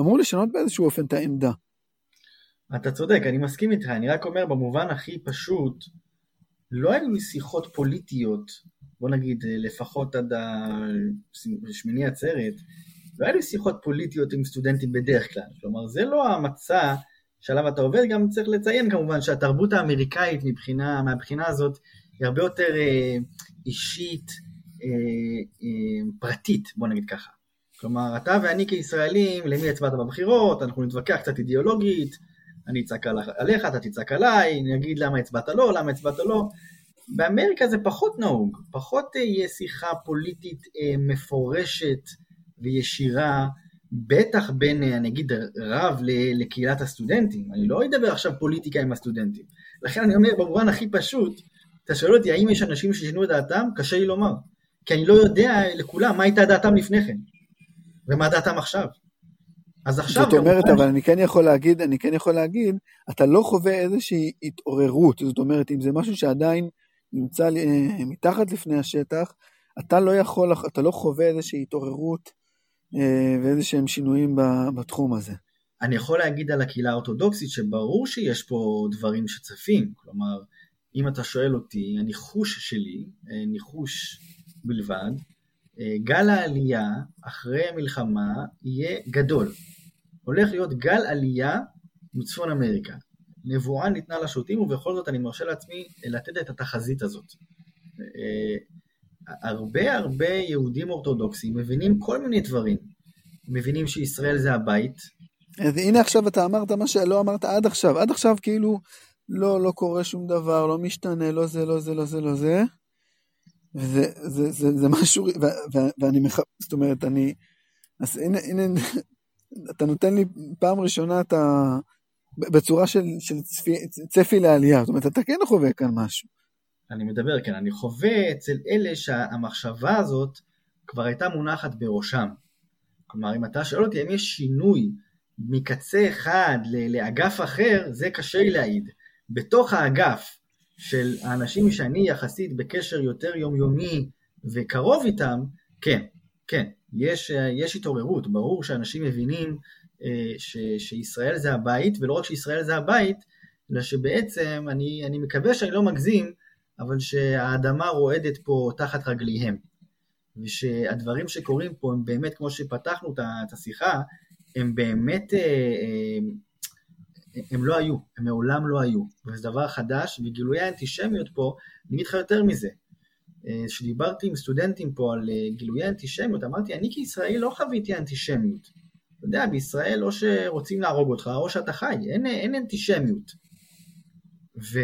אמור לשנות באיזשהו אופן את העמדה. אתה צודק, אני מסכים איתך, אני רק אומר במובן הכי פשוט, לא היו לי שיחות פוליטיות, בוא נגיד לפחות עד השמיני עצרת, לא היו לי שיחות פוליטיות עם סטודנטים בדרך כלל, כלומר זה לא המצע שעליו אתה עובד, גם צריך לציין כמובן שהתרבות האמריקאית מבחינה, מהבחינה הזאת היא הרבה יותר אה, אישית, אה, אה, פרטית, בוא נגיד ככה. כלומר, אתה ואני כישראלים, למי הצבעת בבחירות, אנחנו נתווכח קצת אידיאולוגית, אני אצעק עליך, אתה תצעק עליי, אני אגיד למה הצבעת לא, למה הצבעת לא. באמריקה זה פחות נהוג, פחות תהיה שיחה פוליטית אה, מפורשת וישירה בטח בין, אה, אני אגיד, רב לקהילת הסטודנטים. אני לא אדבר עכשיו פוליטיקה עם הסטודנטים. לכן אני אומר, במובן הכי פשוט, אתה שואל אותי האם יש אנשים ששינו את דעתם? קשה לי לומר. כי אני לא יודע לכולם מה הייתה דעתם לפני כן, ומה דעתם עכשיו. אז עכשיו... זאת אומרת, אבל אני כן יכול להגיד, אני כן יכול להגיד, אתה לא חווה איזושהי התעוררות. זאת אומרת, אם זה משהו שעדיין נמצא אה, מתחת לפני השטח, אתה לא יכול, אתה לא חווה איזושהי התעוררות אה, ואיזה שהם שינויים בתחום הזה. אני יכול להגיד על הקהילה האורתודוקסית שברור שיש פה דברים שצפים, כלומר, אם אתה שואל אותי, הניחוש שלי, אה, ניחוש בלבד, גל העלייה אחרי המלחמה יהיה גדול. הולך להיות גל עלייה מצפון אמריקה. נבואה ניתנה לשוטים, ובכל זאת אני מרשה לעצמי לתת את התחזית הזאת. אה, הרבה הרבה יהודים אורתודוקסים מבינים כל מיני דברים. מבינים שישראל זה הבית. אז הנה עכשיו אתה אמרת מה שלא אמרת עד עכשיו. עד עכשיו כאילו לא, לא קורה שום דבר, לא משתנה, לא זה, לא זה, לא זה, לא זה. וזה זה, זה, זה משהו, ו, ו, ואני מח... זאת אומרת, אני... אז הנה, הנה, אתה נותן לי פעם ראשונה את ה... בצורה של, של צפי, צפי לעלייה, זאת אומרת, אתה כן חווה כאן משהו. אני מדבר כאן, אני חווה אצל אלה שהמחשבה הזאת כבר הייתה מונחת בראשם. כלומר, אם אתה שואל אותי אם יש שינוי מקצה אחד לאגף אחר, זה קשה לי להעיד. בתוך האגף של האנשים שאני יחסית בקשר יותר יומיומי וקרוב איתם, כן, כן, יש, יש התעוררות, ברור שאנשים מבינים אה, ש, שישראל זה הבית, ולא רק שישראל זה הבית, אלא שבעצם, אני, אני מקווה שאני לא מגזים, אבל שהאדמה רועדת פה תחת רגליהם. ושהדברים שקורים פה הם באמת, כמו שפתחנו את השיחה, הם באמת, אה, אה, הם לא היו, הם מעולם לא היו, וזה דבר חדש, וגילויי האנטישמיות פה, אני אגיד לך יותר מזה, כשדיברתי עם סטודנטים פה על גילויי אנטישמיות, אמרתי, אני כישראלי לא חוויתי אנטישמיות. אתה יודע, בישראל או שרוצים להרוג אותך, או שאתה חי, אין, אין אנטישמיות. ו...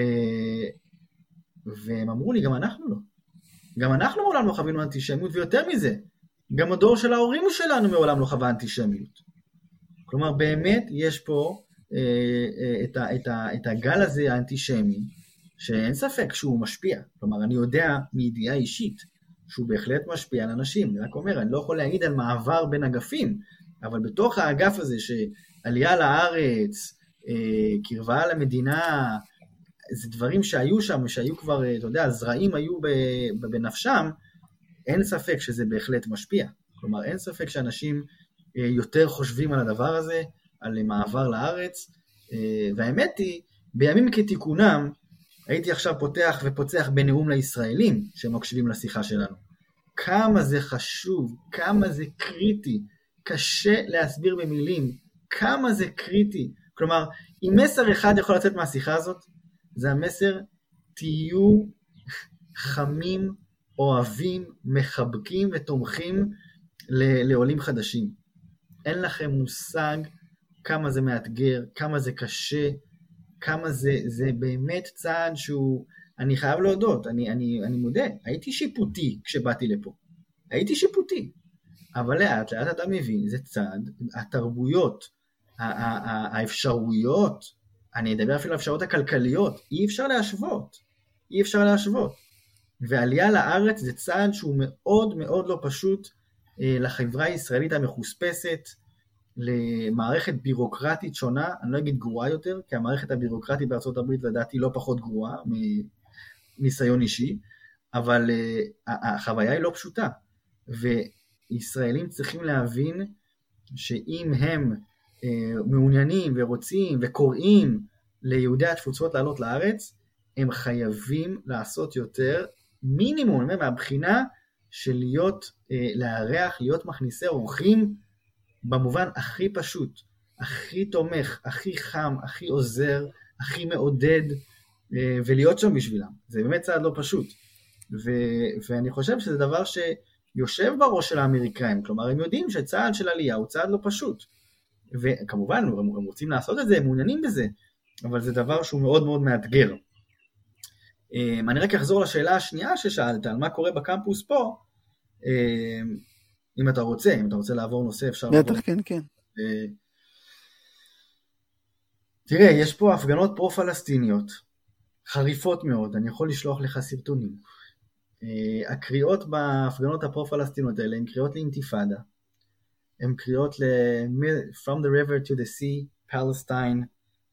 והם אמרו לי, גם אנחנו לא. גם אנחנו מעולם לא חווינו אנטישמיות, ויותר מזה, גם הדור של ההורים שלנו מעולם לא חווה אנטישמיות. כלומר, באמת יש פה אה, אה, את, ה, את, ה, את הגל הזה האנטישמי, שאין ספק שהוא משפיע. כלומר, אני יודע מידיעה אישית שהוא בהחלט משפיע על אנשים. אני רק אומר, אני לא יכול להגיד על מעבר בין אגפים, אבל בתוך האגף הזה שעלייה לארץ, אה, קרבה למדינה, זה דברים שהיו שם, שהיו כבר, אה, אתה יודע, זרעים היו בנפשם, אין ספק שזה בהחלט משפיע. כלומר, אין ספק שאנשים אה, יותר חושבים על הדבר הזה, על מעבר לארץ, והאמת היא, בימים כתיקונם, הייתי עכשיו פותח ופוצח בנאום לישראלים שמקשיבים לשיחה שלנו. כמה זה חשוב, כמה זה קריטי, קשה להסביר במילים כמה זה קריטי. כלומר, אם מסר אחד יכול לצאת מהשיחה הזאת, זה המסר תהיו חמים, אוהבים, מחבקים ותומכים לעולים חדשים. אין לכם מושג כמה זה מאתגר, כמה זה קשה, כמה זה, זה באמת צעד שהוא, אני חייב להודות, אני, אני, אני מודה, הייתי שיפוטי כשבאתי לפה. הייתי שיפוטי. אבל לאט לאט אתה מבין, זה צעד, התרבויות, האפשרויות, אני אדבר אפילו על האפשרויות הכלכליות, אי אפשר להשוות, אי אפשר להשוות. ועלייה לארץ זה צעד שהוא מאוד מאוד לא פשוט אה, לחברה הישראלית המחוספסת, למערכת בירוקרטית שונה, אני לא אגיד גרועה יותר, כי המערכת הבירוקרטית בארצות הברית לדעתי לא פחות גרועה מניסיון אישי, אבל uh, החוויה היא לא פשוטה, וישראלים צריכים להבין שאם הם uh, מעוניינים ורוצים וקוראים ליהודי התפוצות לעלות לארץ, הם חייבים לעשות יותר, מינימום, מהבחינה של להיות, uh, לארח, להיות מכניסי אורחים במובן הכי פשוט, הכי תומך, הכי חם, הכי עוזר, הכי מעודד, אה, ולהיות שם בשבילם. זה באמת צעד לא פשוט. ו- ואני חושב שזה דבר שיושב בראש של האמריקאים, כלומר הם יודעים שצעד של עלייה הוא צעד לא פשוט. וכמובן הם, הם רוצים לעשות את זה, הם מעוניינים בזה, אבל זה דבר שהוא מאוד מאוד מאתגר. אה, אני רק אחזור לשאלה השנייה ששאלת, על מה קורה בקמפוס פה. אה, אם אתה רוצה, אם אתה רוצה לעבור נושא אפשר. בטח, כן, כן. אה, תראה, יש פה הפגנות פרו-פלסטיניות, חריפות מאוד, אני יכול לשלוח לך סרטונים. אה, הקריאות בהפגנות הפרו-פלסטיניות האלה הן קריאות לאינתיפאדה, הן קריאות ל- From the river to the sea, Palestine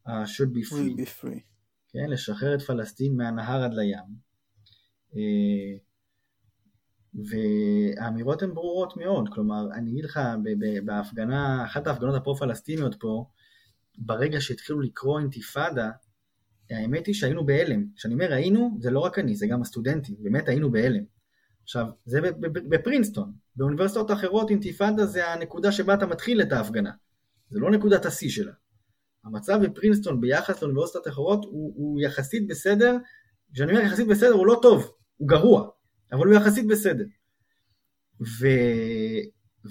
uh, should be free. be free. כן, לשחרר את פלסטין מהנהר עד לים. והאמירות הן ברורות מאוד, כלומר, אני אגיד לך, בהפגנה, אחת ההפגנות הפרו-פלסטיניות פה, ברגע שהתחילו לקרוא אינתיפאדה, האמת היא שהיינו בהלם. כשאני אומר היינו, זה לא רק אני, זה גם הסטודנטים, באמת היינו בהלם. עכשיו, זה בפרינסטון, באוניברסיטאות אחרות אינתיפאדה זה הנקודה שבה אתה מתחיל את ההפגנה. זה לא נקודת השיא שלה. המצב בפרינסטון ביחס לאוניברסיטת אחרות הוא, הוא יחסית בסדר, כשאני אומר יחסית בסדר הוא לא טוב, הוא גרוע, אבל הוא יחסית בסדר. ו...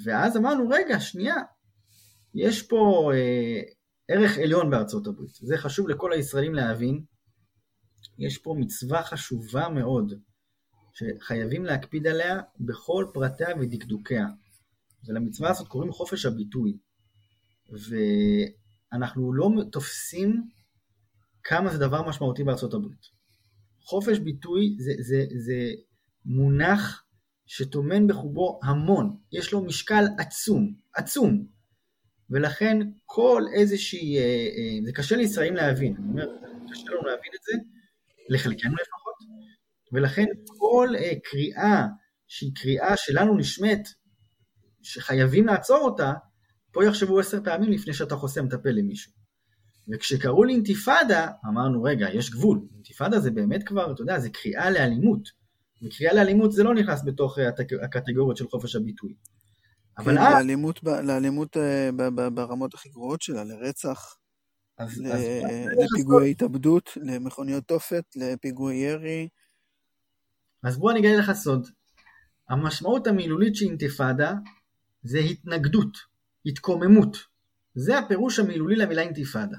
ואז אמרנו, רגע, שנייה, יש פה אה, ערך עליון בארצות הברית, זה חשוב לכל הישראלים להבין, יש פה מצווה חשובה מאוד, שחייבים להקפיד עליה בכל פרטיה ודקדוקיה. ולמצווה הזאת קוראים חופש הביטוי. ואנחנו לא תופסים כמה זה דבר משמעותי בארצות הברית. חופש ביטוי זה, זה, זה מונח שטומן בחובו המון, יש לו משקל עצום, עצום. ולכן כל איזושהי, אה, אה, זה קשה לישראלים להבין, אני אומר, קשה לנו להבין את זה, לחלקנו לפחות, ולכן כל אה, קריאה שהיא קריאה שלנו נשמט, שחייבים לעצור אותה, פה יחשבו עשר פעמים לפני שאתה חוסם את הפה למישהו. וכשקראו לי אינתיפאדה, אמרנו, רגע, יש גבול. אינתיפאדה זה באמת כבר, אתה יודע, זה קריאה לאלימות. וקריאה לאלימות זה לא נכנס בתוך אה, הקטגוריות של חופש הביטוי. אבל כן, אז... לאלימות, לאלימות אה, ברמות הכי גרועות שלה, לרצח, אז, ל... אז לפיגועי התאבדות, למכוניות תופת, לפיגועי ירי. אז בוא אני אגלה לך סוד. המשמעות המילולית של אינתיפאדה זה התנגדות, התקוממות. זה הפירוש המילולי למילה אינתיפאדה.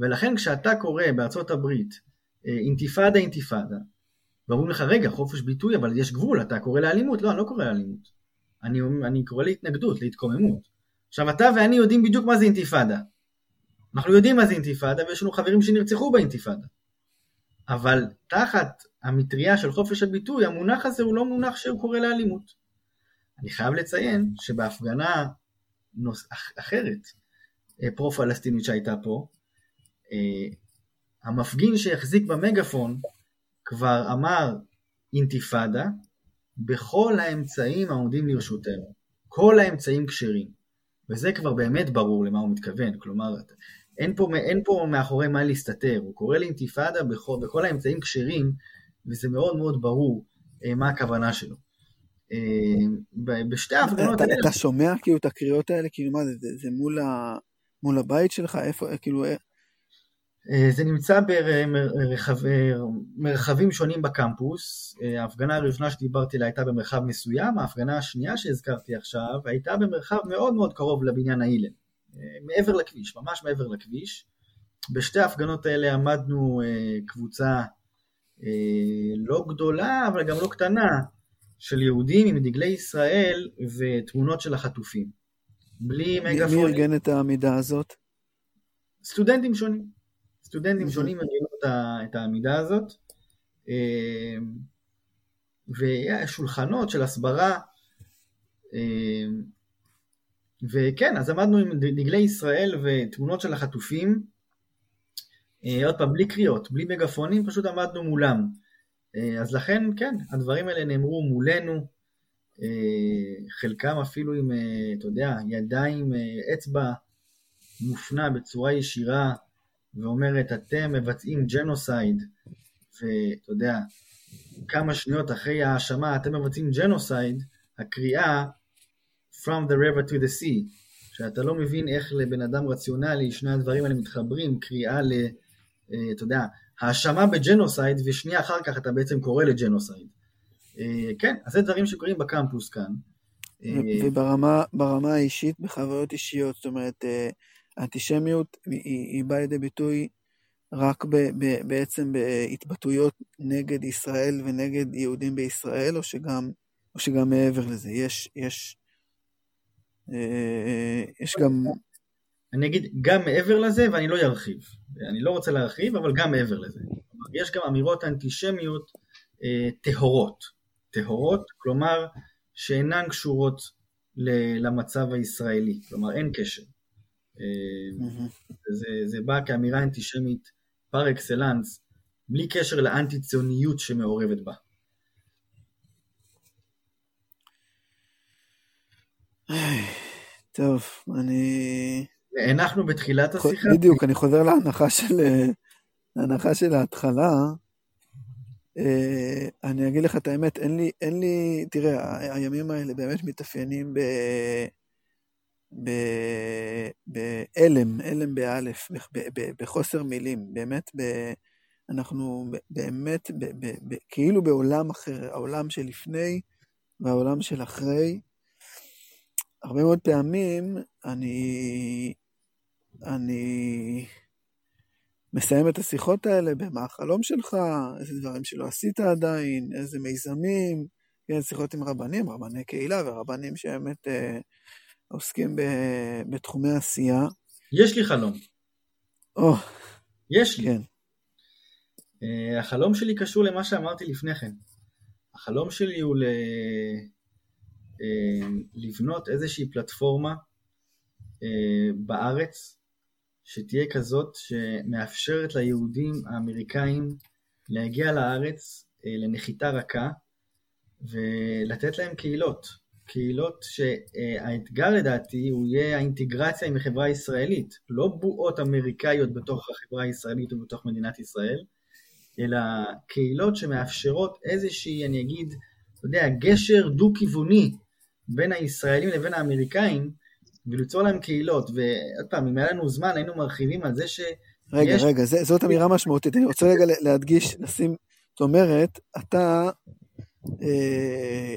ולכן כשאתה קורא בארצות הברית אה, אינתיפאדה אינתיפאדה, ואומרים לך רגע חופש ביטוי אבל יש גבול אתה קורא לאלימות. לא אני לא קורא לאלימות. אני, אני קורא להתנגדות להתקוממות. עכשיו אתה ואני יודעים בדיוק מה זה אינתיפאדה. אנחנו יודעים מה זה אינתיפאדה ויש לנו חברים שנרצחו באינתיפאדה. אבל תחת המטריה של חופש הביטוי המונח הזה הוא לא מונח שהוא קורא לאלימות. אני חייב לציין שבהפגנה נוס... אחרת אה, פרו-פלסטינית שהייתה פה אה, המפגין שהחזיק במגפון כבר אמר אינתיפאדה בכל האמצעים העומדים לרשותנו. כל האמצעים כשרים. וזה כבר באמת ברור למה הוא מתכוון. כלומר, אין פה, אין פה מאחורי מה להסתתר. הוא קורא לאינתיפאדה בכל, בכל האמצעים כשרים, וזה מאוד מאוד ברור אה, מה הכוונה שלו. אה, בשתי ההפגנות האלה... אתה שומע כאילו את הקריאות האלה? כאילו מה זה, זה, זה מול, ה, מול הבית שלך? איפה, כאילו... אה, זה נמצא במרחבים שונים בקמפוס, אה, ההפגנה הראשונה שדיברתי עליה הייתה במרחב מסוים, ההפגנה השנייה שהזכרתי עכשיו הייתה במרחב מאוד מאוד קרוב לבניין האילן, אה, מעבר לכביש, ממש מעבר לכביש. בשתי ההפגנות האלה עמדנו קבוצה לא גדולה אבל גם לא קטנה של יהודים עם דגלי ישראל ותמונות של החטופים. בלי מגפונים. מי ארגן את העמידה הזאת? סטודנטים שונים. סטודנטים שונים מביאים את העמידה הזאת, אה, ושולחנות של הסברה, אה, וכן, אז עמדנו עם דגלי ישראל ותמונות של החטופים, אה, עוד פעם, בלי קריאות, בלי מגפונים, פשוט עמדנו מולם. אז לכן, כן, הדברים האלה נאמרו מולנו, חלקם אפילו עם, אתה יודע, ידיים, אצבע מופנה בצורה ישירה ואומרת אתם מבצעים ג'נוסייד, ואתה יודע, כמה שניות אחרי ההאשמה אתם מבצעים ג'נוסייד, הקריאה From the river to the sea, שאתה לא מבין איך לבן אדם רציונלי שני הדברים האלה מתחברים, קריאה ל... אה, אתה יודע, האשמה בג'נוסייד ושנייה אחר כך אתה בעצם קורא לג'נוסייד. אה, כן, אז זה דברים שקורים בקמפוס כאן. אה, וברמה האישית, בחוויות אישיות, זאת אומרת, האנטישמיות היא, היא באה לידי ביטוי רק ב, ב, בעצם בהתבטאויות נגד ישראל ונגד יהודים בישראל, או שגם, או שגם מעבר לזה. יש, יש, אה, יש גם... אני אגיד גם מעבר לזה ואני לא ארחיב. אני לא רוצה להרחיב, אבל גם מעבר לזה. יש גם אמירות אנטישמיות אה, טהורות. טהורות, כלומר שאינן קשורות למצב הישראלי. כלומר אין קשר. זה, זה בא כאמירה אנטישמית פר אקסלנס, בלי קשר לאנטי ציוניות שמעורבת בה. טוב, אני... הנחנו בתחילת השיחה. בדיוק, אני חוזר להנחה של, להנחה של ההתחלה. אה, אני אגיד לך את האמת, אין לי, אין לי, תראה, הימים האלה באמת מתאפיינים ב... בהלם, הלם באלף, בחוסר מילים, באמת, ב, אנחנו באמת ב, ב, ב, כאילו בעולם אחר, העולם שלפני והעולם של אחרי. הרבה מאוד פעמים אני, אני מסיים את השיחות האלה במה החלום שלך, איזה דברים שלא עשית עדיין, איזה מיזמים, כן, שיחות עם רבנים, רבני קהילה ורבנים שבאמת אה, עוסקים ב, בתחומי עשייה. יש לי חלום. או. יש לי. כן. Uh, החלום שלי קשור למה שאמרתי לפני כן. החלום שלי הוא ל... uh, לבנות איזושהי פלטפורמה uh, בארץ שתהיה כזאת שמאפשרת ליהודים האמריקאים להגיע לארץ uh, לנחיתה רכה ולתת להם קהילות. קהילות שהאתגר לדעתי הוא יהיה האינטגרציה עם החברה הישראלית, לא בועות אמריקאיות בתוך החברה הישראלית ובתוך מדינת ישראל, אלא קהילות שמאפשרות איזושהי, אני אגיד, אתה יודע, גשר דו-כיווני בין הישראלים לבין האמריקאים, וליצור להם קהילות. ועוד פעם, אם היה לנו זמן, היינו מרחיבים על זה ש... רגע, יש... רגע, זה, זאת אמירה משמעותית. אני רוצה רגע להדגיש, לשים, זאת אומרת, אתה אה,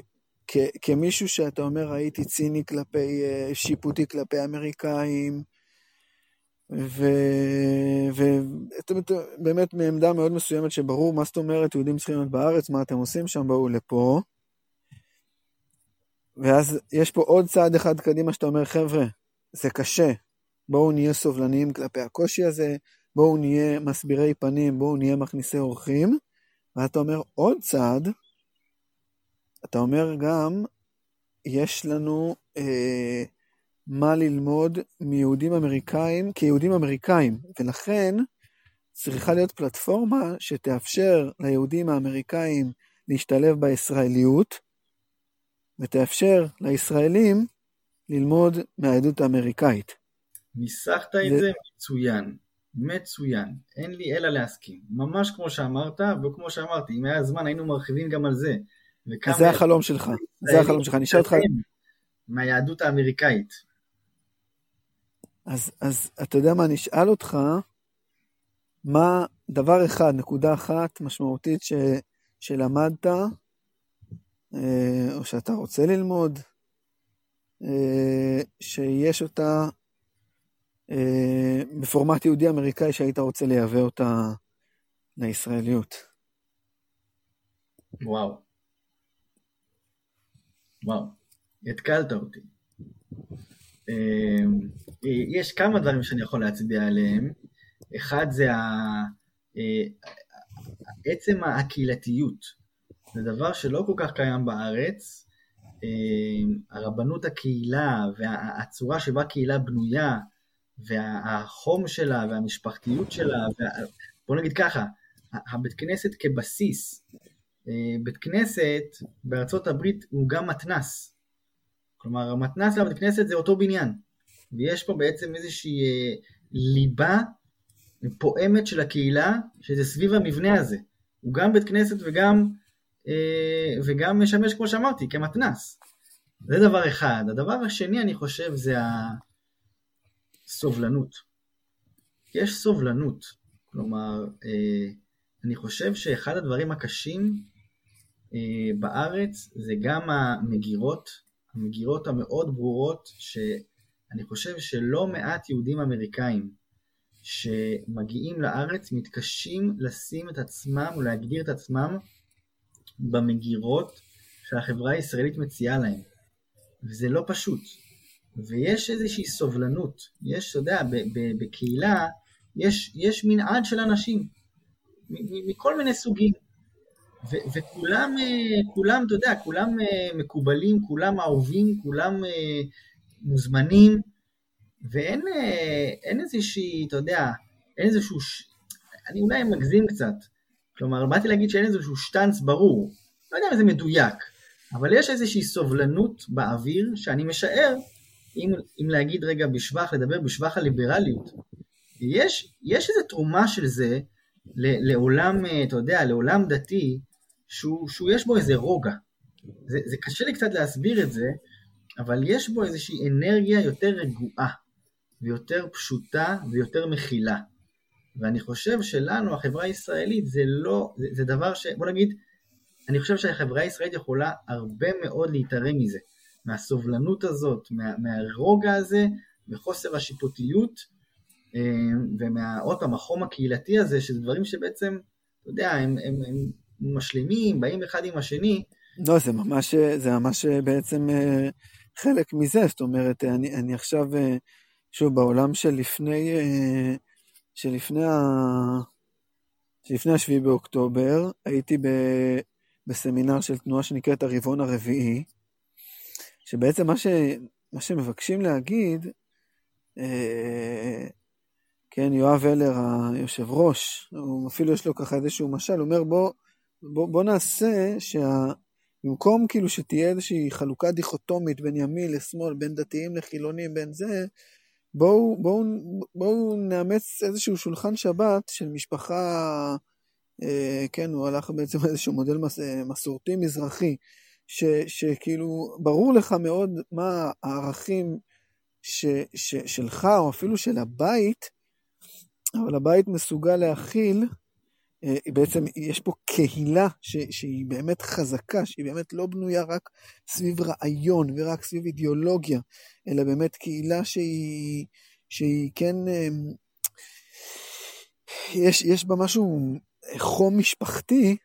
כ- כמישהו שאתה אומר הייתי ציני כלפי, אה, שיפוטי כלפי אמריקאים, ובאמת מעמדה מאוד מסוימת שברור מה זאת אומרת, יהודים צריכים להיות בארץ, מה אתם עושים שם, בואו לפה. ואז יש פה עוד צעד אחד קדימה שאתה אומר, חבר'ה, זה קשה, בואו נהיה סובלניים כלפי הקושי הזה, בואו נהיה מסבירי פנים, בואו נהיה מכניסי אורחים, ואתה אומר עוד צעד, אתה אומר גם, יש לנו אה, מה ללמוד מיהודים אמריקאים כיהודים אמריקאים, ולכן צריכה להיות פלטפורמה שתאפשר ליהודים האמריקאים להשתלב בישראליות, ותאפשר לישראלים ללמוד מהעדות האמריקאית. ניסחת את זה, זה מצוין, מצוין, אין לי אלא להסכים. ממש כמו שאמרת, וכמו שאמרתי, אם היה זמן היינו מרחיבים גם על זה. זה החלום שלך, זה החלום שלך, אני אשאל אותך... מהיהדות האמריקאית. אז, אז אתה יודע מה, אני אשאל אותך, מה דבר אחד, נקודה אחת משמעותית ש, שלמדת, אה, או שאתה רוצה ללמוד, אה, שיש אותה אה, בפורמט יהודי-אמריקאי שהיית רוצה לייבא אותה לישראליות. וואו. וואו, התקלת אותי. אמ, יש כמה דברים שאני יכול להצביע עליהם. אחד זה אה, עצם הקהילתיות. זה דבר שלא כל כך קיים בארץ. אמ, הרבנות הקהילה והצורה שבה קהילה בנויה והחום שלה והמשפחתיות שלה, וה... בוא נגיד ככה, הבית כנסת כבסיס אה, בית כנסת בארצות הברית הוא גם מתנס. כלומר, המתנס והבית כנסת זה אותו בניין. ויש פה בעצם איזושהי אה, ליבה פועמת של הקהילה, שזה סביב המבנה הזה. הוא גם בית כנסת וגם, אה, וגם משמש, כמו שאמרתי, כמתנס. זה דבר אחד. הדבר השני, אני חושב, זה הסובלנות. יש סובלנות. כלומר, אני חושב שאחד הדברים הקשים אה, בארץ זה גם המגירות, המגירות המאוד ברורות, שאני חושב שלא מעט יהודים אמריקאים שמגיעים לארץ מתקשים לשים את עצמם ולהגדיר את עצמם במגירות שהחברה הישראלית מציעה להם. וזה לא פשוט. ויש איזושהי סובלנות. יש, אתה יודע, בקהילה יש, יש מנעד של אנשים, מכל מיני סוגים. ו- וכולם, אה, כולם, אתה יודע, כולם אה, מקובלים, כולם אהובים, כולם אה, מוזמנים, ואין אין איזושהי, אתה יודע, אין איזשהו, אני אולי מגזים קצת, כלומר, באתי להגיד שאין איזשהו שטאנץ ברור, לא יודע אם זה מדויק, אבל יש איזושהי סובלנות באוויר, שאני משער, אם, אם להגיד רגע בשבח, לדבר בשבח הליברליות, יש, יש איזו תרומה של זה לעולם, אתה יודע, לעולם דתי, שהוא, שהוא יש בו איזה רוגע. זה, זה קשה לי קצת להסביר את זה, אבל יש בו איזושהי אנרגיה יותר רגועה, ויותר פשוטה, ויותר מכילה. ואני חושב שלנו, החברה הישראלית, זה לא, זה, זה דבר ש... בוא נגיד, אני חושב שהחברה הישראלית יכולה הרבה מאוד להתערם מזה, מהסובלנות הזאת, מה, מהרוגע הזה, מחוסר השיפוטיות, אה, ומעוד פעם, החום הקהילתי הזה, שזה דברים שבעצם, אתה יודע, הם, הם, הם משלימים, באים אחד עם השני. לא, זה ממש, זה ממש בעצם אה, חלק מזה, זאת אומרת, אני, אני עכשיו, אה, שוב, בעולם של לפני, שלפני, ה... שלפני השביעי באוקטובר, הייתי ב... בסמינר של תנועה שנקראת הרבעון הרביעי, שבעצם מה, ש... מה שמבקשים להגיד, אה, כן, יואב ולר, היושב ראש, אפילו יש לו ככה איזשהו משל, הוא אומר בוא, בוא, בוא נעשה שבמקום כאילו שתהיה איזושהי חלוקה דיכוטומית בין ימין לשמאל, בין דתיים לחילונים, בין זה, בואו, בואו, בואו נאמץ איזשהו שולחן שבת של משפחה, אה, כן, הוא הלך בעצם איזשהו מודל מס, אה, מסורתי מזרחי, ש, שכאילו ברור לך מאוד מה הערכים ש, ש, שלך, או אפילו של הבית, אבל הבית מסוגל להכיל בעצם יש פה קהילה ש, שהיא באמת חזקה, שהיא באמת לא בנויה רק סביב רעיון ורק סביב אידיאולוגיה, אלא באמת קהילה שהיא, שהיא כן, אמ, יש, יש בה משהו חום משפחתי,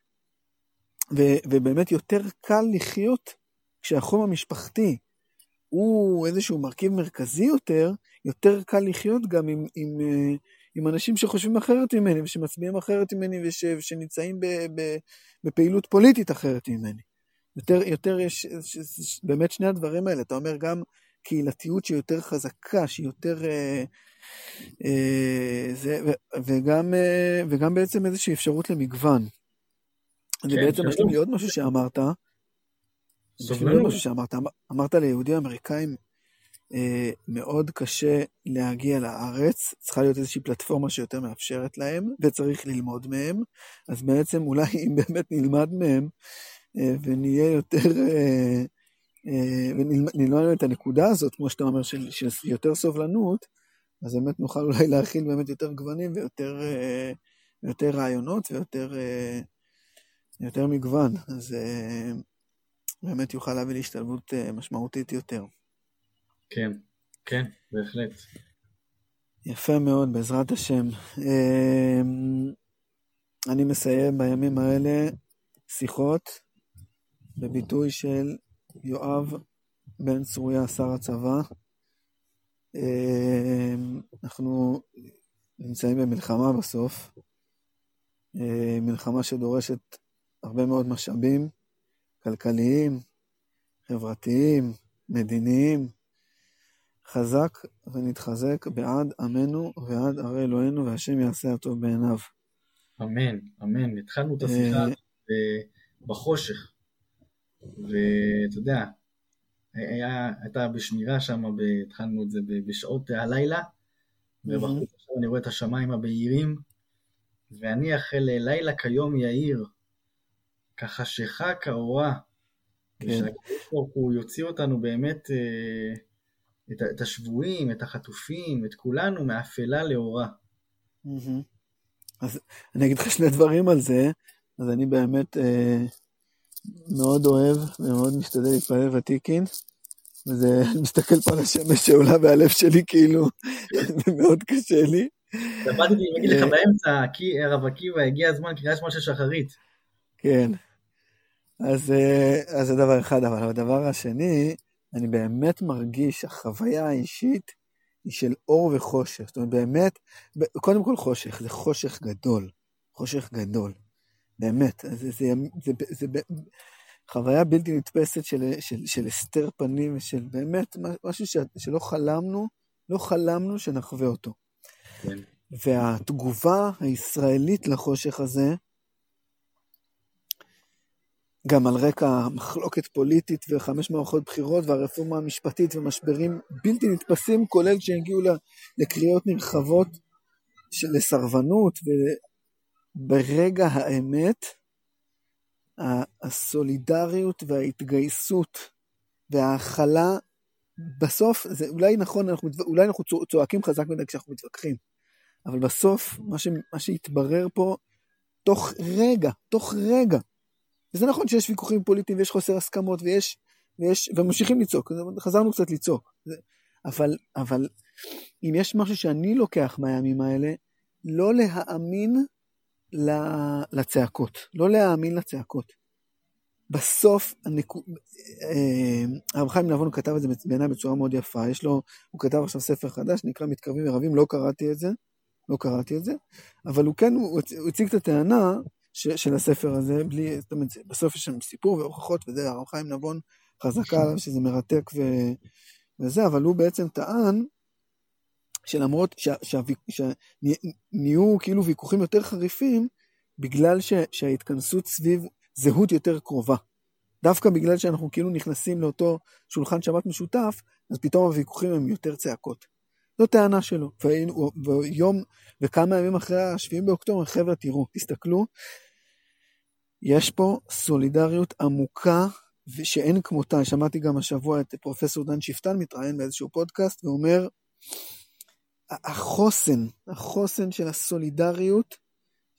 ו, ובאמת יותר קל לחיות כשהחום המשפחתי הוא איזשהו מרכיב מרכזי יותר, יותר קל לחיות גם עם, עם, אה, עם אנשים שחושבים אחרת ממני ושמצביעים אחרת ממני וש, ושנמצאים ב, ב, בפעילות פוליטית אחרת ממני. יותר, יותר יש, יש באמת שני הדברים האלה, אתה אומר גם קהילתיות שהיא יותר חזקה, שהיא יותר... אה, אה, זה, ו, וגם, אה, וגם בעצם איזושהי אפשרות למגוון. כן, זה בעצם משלים לי עוד משהו שאמרת. משלים לי משהו שאמרת, אמרת ליהודים אמריקאים מאוד קשה להגיע לארץ, צריכה להיות איזושהי פלטפורמה שיותר מאפשרת להם, וצריך ללמוד מהם. אז בעצם אולי אם באמת נלמד מהם, אה, ונהיה יותר, אה, ונלמד את הנקודה הזאת, כמו שאתה אומר, של, של יותר סובלנות, אז באמת נוכל אולי להכיל באמת יותר גוונים ויותר יותר רעיונות ויותר יותר מגוון. אז באמת יוכל להביא להשתלבות משמעותית יותר. כן, כן, בהחלט. יפה מאוד, בעזרת השם. אמ, אני מסיים בימים האלה שיחות בביטוי של יואב בן צרויה, שר הצבא. אמ, אנחנו נמצאים במלחמה בסוף, אמ, מלחמה שדורשת הרבה מאוד משאבים כלכליים, חברתיים, מדיניים. חזק ונתחזק בעד עמנו ועד ערי אלוהינו, והשם יעשה הטוב בעיניו. אמן, אמן. התחלנו את השיחה אה, בחושך, ואתה יודע, היה, הייתה בשמירה שם, התחלנו את זה בשעות הלילה, ובחוץ עכשיו אני רואה את השמיים הבהירים, ואני אחל לילה כיום יאיר, כחשיכה כאורה, כן. ושהקדוש ברוך הוא יוציא אותנו באמת אה, את, את השבויים, את החטופים, את כולנו, מאפלה לאורה. אז אני אגיד לך שני דברים על זה, אז אני באמת אה, מאוד אוהב ומאוד משתדל להתפלל ותיקין, וזה, אני מסתכל פה על השמש שעולה והלב שלי כאילו, זה מאוד קשה לי. באתי להגיד לך אה, באמצע, הרב עקיבא, הגיע הזמן קריאה שמע של שחרית. כן. אז, אה, אז זה דבר אחד, אבל הדבר השני, אני באמת מרגיש שהחוויה האישית היא של אור וחושך. זאת אומרת, באמת, קודם כל חושך, זה חושך גדול. חושך גדול. באמת. זה, זה, זה, זה, זה חוויה בלתי נתפסת של, של, של הסתר פנים, של באמת משהו ש, שלא חלמנו, לא חלמנו שנחווה אותו. כן. והתגובה הישראלית לחושך הזה, גם על רקע מחלוקת פוליטית וחמש מערכות בחירות והרפורמה המשפטית ומשברים בלתי נתפסים, כולל שהגיעו לקריאות נרחבות של סרבנות, וברגע האמת, הסולידריות וההתגייסות וההכלה בסוף, זה אולי נכון, אנחנו, אולי אנחנו צועקים חזק מדי כשאנחנו מתווכחים, אבל בסוף, מה, ש, מה שהתברר פה, תוך רגע, תוך רגע, וזה נכון שיש ויכוחים פוליטיים ויש חוסר הסכמות ויש, ויש, וממשיכים לצעוק, חזרנו קצת לצעוק, אבל, אבל אם יש משהו שאני לוקח מהימים האלה, לא להאמין לצעקות, לא להאמין לצעקות. בסוף. אה, הרב חיים נבון כתב את זה בעיניי בצורה מאוד יפה, יש לו, הוא כתב עכשיו ספר חדש, נקרא מתקרבים ורבים, לא קראתי את זה, לא קראתי את זה, אבל הוא כן, הוא הציג את הטענה ש, של הספר הזה, בלי, זאת אומרת, בסוף יש שם סיפור והוכחות, וזה הרב חיים נבון חזקה עליו שזה מרתק ו, וזה, אבל הוא בעצם טען שלמרות שנהיו כאילו ויכוחים יותר חריפים, בגלל ש, שההתכנסות סביב זהות יותר קרובה. דווקא בגלל שאנחנו כאילו נכנסים לאותו שולחן שבת משותף, אז פתאום הוויכוחים הם יותר צעקות. זו טענה שלו. ויום, וכמה ימים אחרי ה-7 באוקטובר, חבר'ה, תראו, תסתכלו, יש פה סולידריות עמוקה ושאין כמותה. שמעתי גם השבוע את פרופסור דן שפטן מתראיין באיזשהו פודקאסט ואומר, החוסן, החוסן של הסולידריות,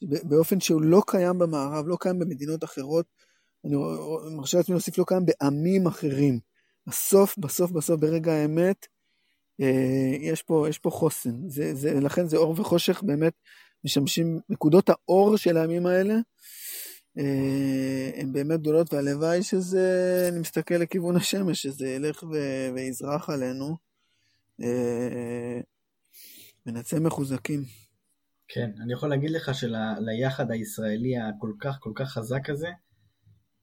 באופן שהוא לא קיים במערב, לא קיים במדינות אחרות, אני מרשה לעצמי להוסיף, לא קיים בעמים אחרים. בסוף, בסוף, בסוף, ברגע האמת, אה, יש פה, יש פה חוסן. זה, זה, לכן זה אור וחושך באמת משמשים, נקודות האור של הימים האלה, הן באמת גדולות, והלוואי שזה, אני מסתכל לכיוון השמש, שזה ילך ו, ויזרח עלינו, אה, ונצא מחוזקים. כן, אני יכול להגיד לך שליחד הישראלי הכל כך כל כך חזק הזה,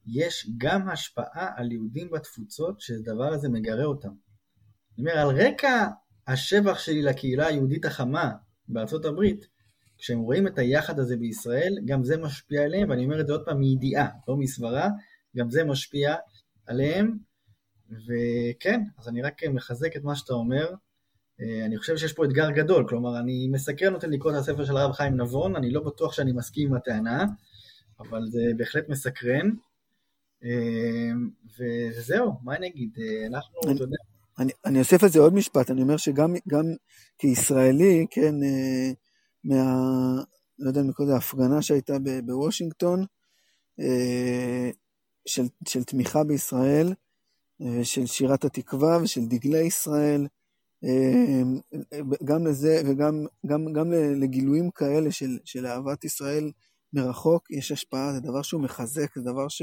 יש גם השפעה על יהודים בתפוצות שהדבר הזה מגרה אותם. אני אומר, על רקע השבח שלי לקהילה היהודית החמה בארצות הברית, כשהם רואים את היחד הזה בישראל, גם זה משפיע עליהם, ואני אומר את זה עוד פעם מידיעה, לא מסברה, גם זה משפיע עליהם, וכן, אז אני רק מחזק את מה שאתה אומר, אה, אני חושב שיש פה אתגר גדול, כלומר אני מסקרן אותי לקרוא את הספר של הרב חיים נבון, אני לא בטוח שאני מסכים עם הטענה, אבל זה בהחלט מסקרן. אה, וזהו, מה אני אגיד, אה, אנחנו, אתה יודע... אני, אני אוסיף על זה עוד משפט, אני אומר שגם כישראלי, כן, מה... לא יודע, מקודם ההפגנה שהייתה בוושינגטון, של, של תמיכה בישראל, של שירת התקווה ושל דגלי ישראל, אמ, גם לזה וגם גם, גם לגילויים כאלה של, של אהבת ישראל מרחוק יש השפעה, זה דבר שהוא מחזק, זה דבר ש,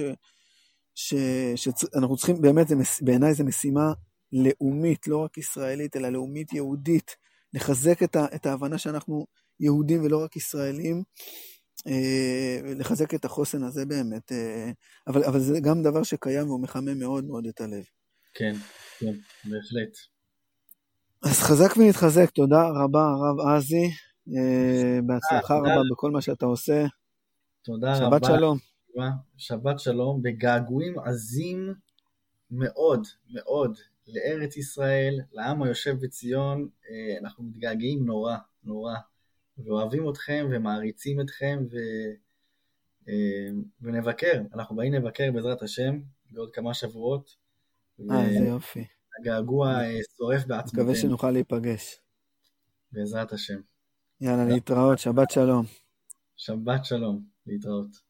ש, שאנחנו צריכים, באמת, בעיניי זו משימה לאומית, לא רק ישראלית, אלא לאומית יהודית, לחזק את, ה, את ההבנה שאנחנו יהודים ולא רק ישראלים, אה, לחזק את החוסן הזה באמת, אה, אבל, אבל זה גם דבר שקיים והוא מחמם מאוד מאוד את הלב. כן, כן, בהחלט. אז חזק ונתחזק, תודה רבה הרב עזי, אה, בהצלחה רבה בכל מה שאתה עושה. תודה שבת רבה. שבת שלום. שבת שלום, בגעגועים עזים מאוד מאוד לארץ ישראל, לעם היושב בציון, אנחנו מתגעגעים נורא, נורא, ואוהבים אתכם ומעריצים אתכם ו... אה, ונבקר, אנחנו באים לבקר בעזרת השם בעוד כמה שבועות. אה, ו... זה יופי. הגעגוע אה, שורף בעצמותינו. מקווה שנוכל להיפגש. בעזרת השם. יאללה, להתראות, שבת שלום. שבת שלום, להתראות.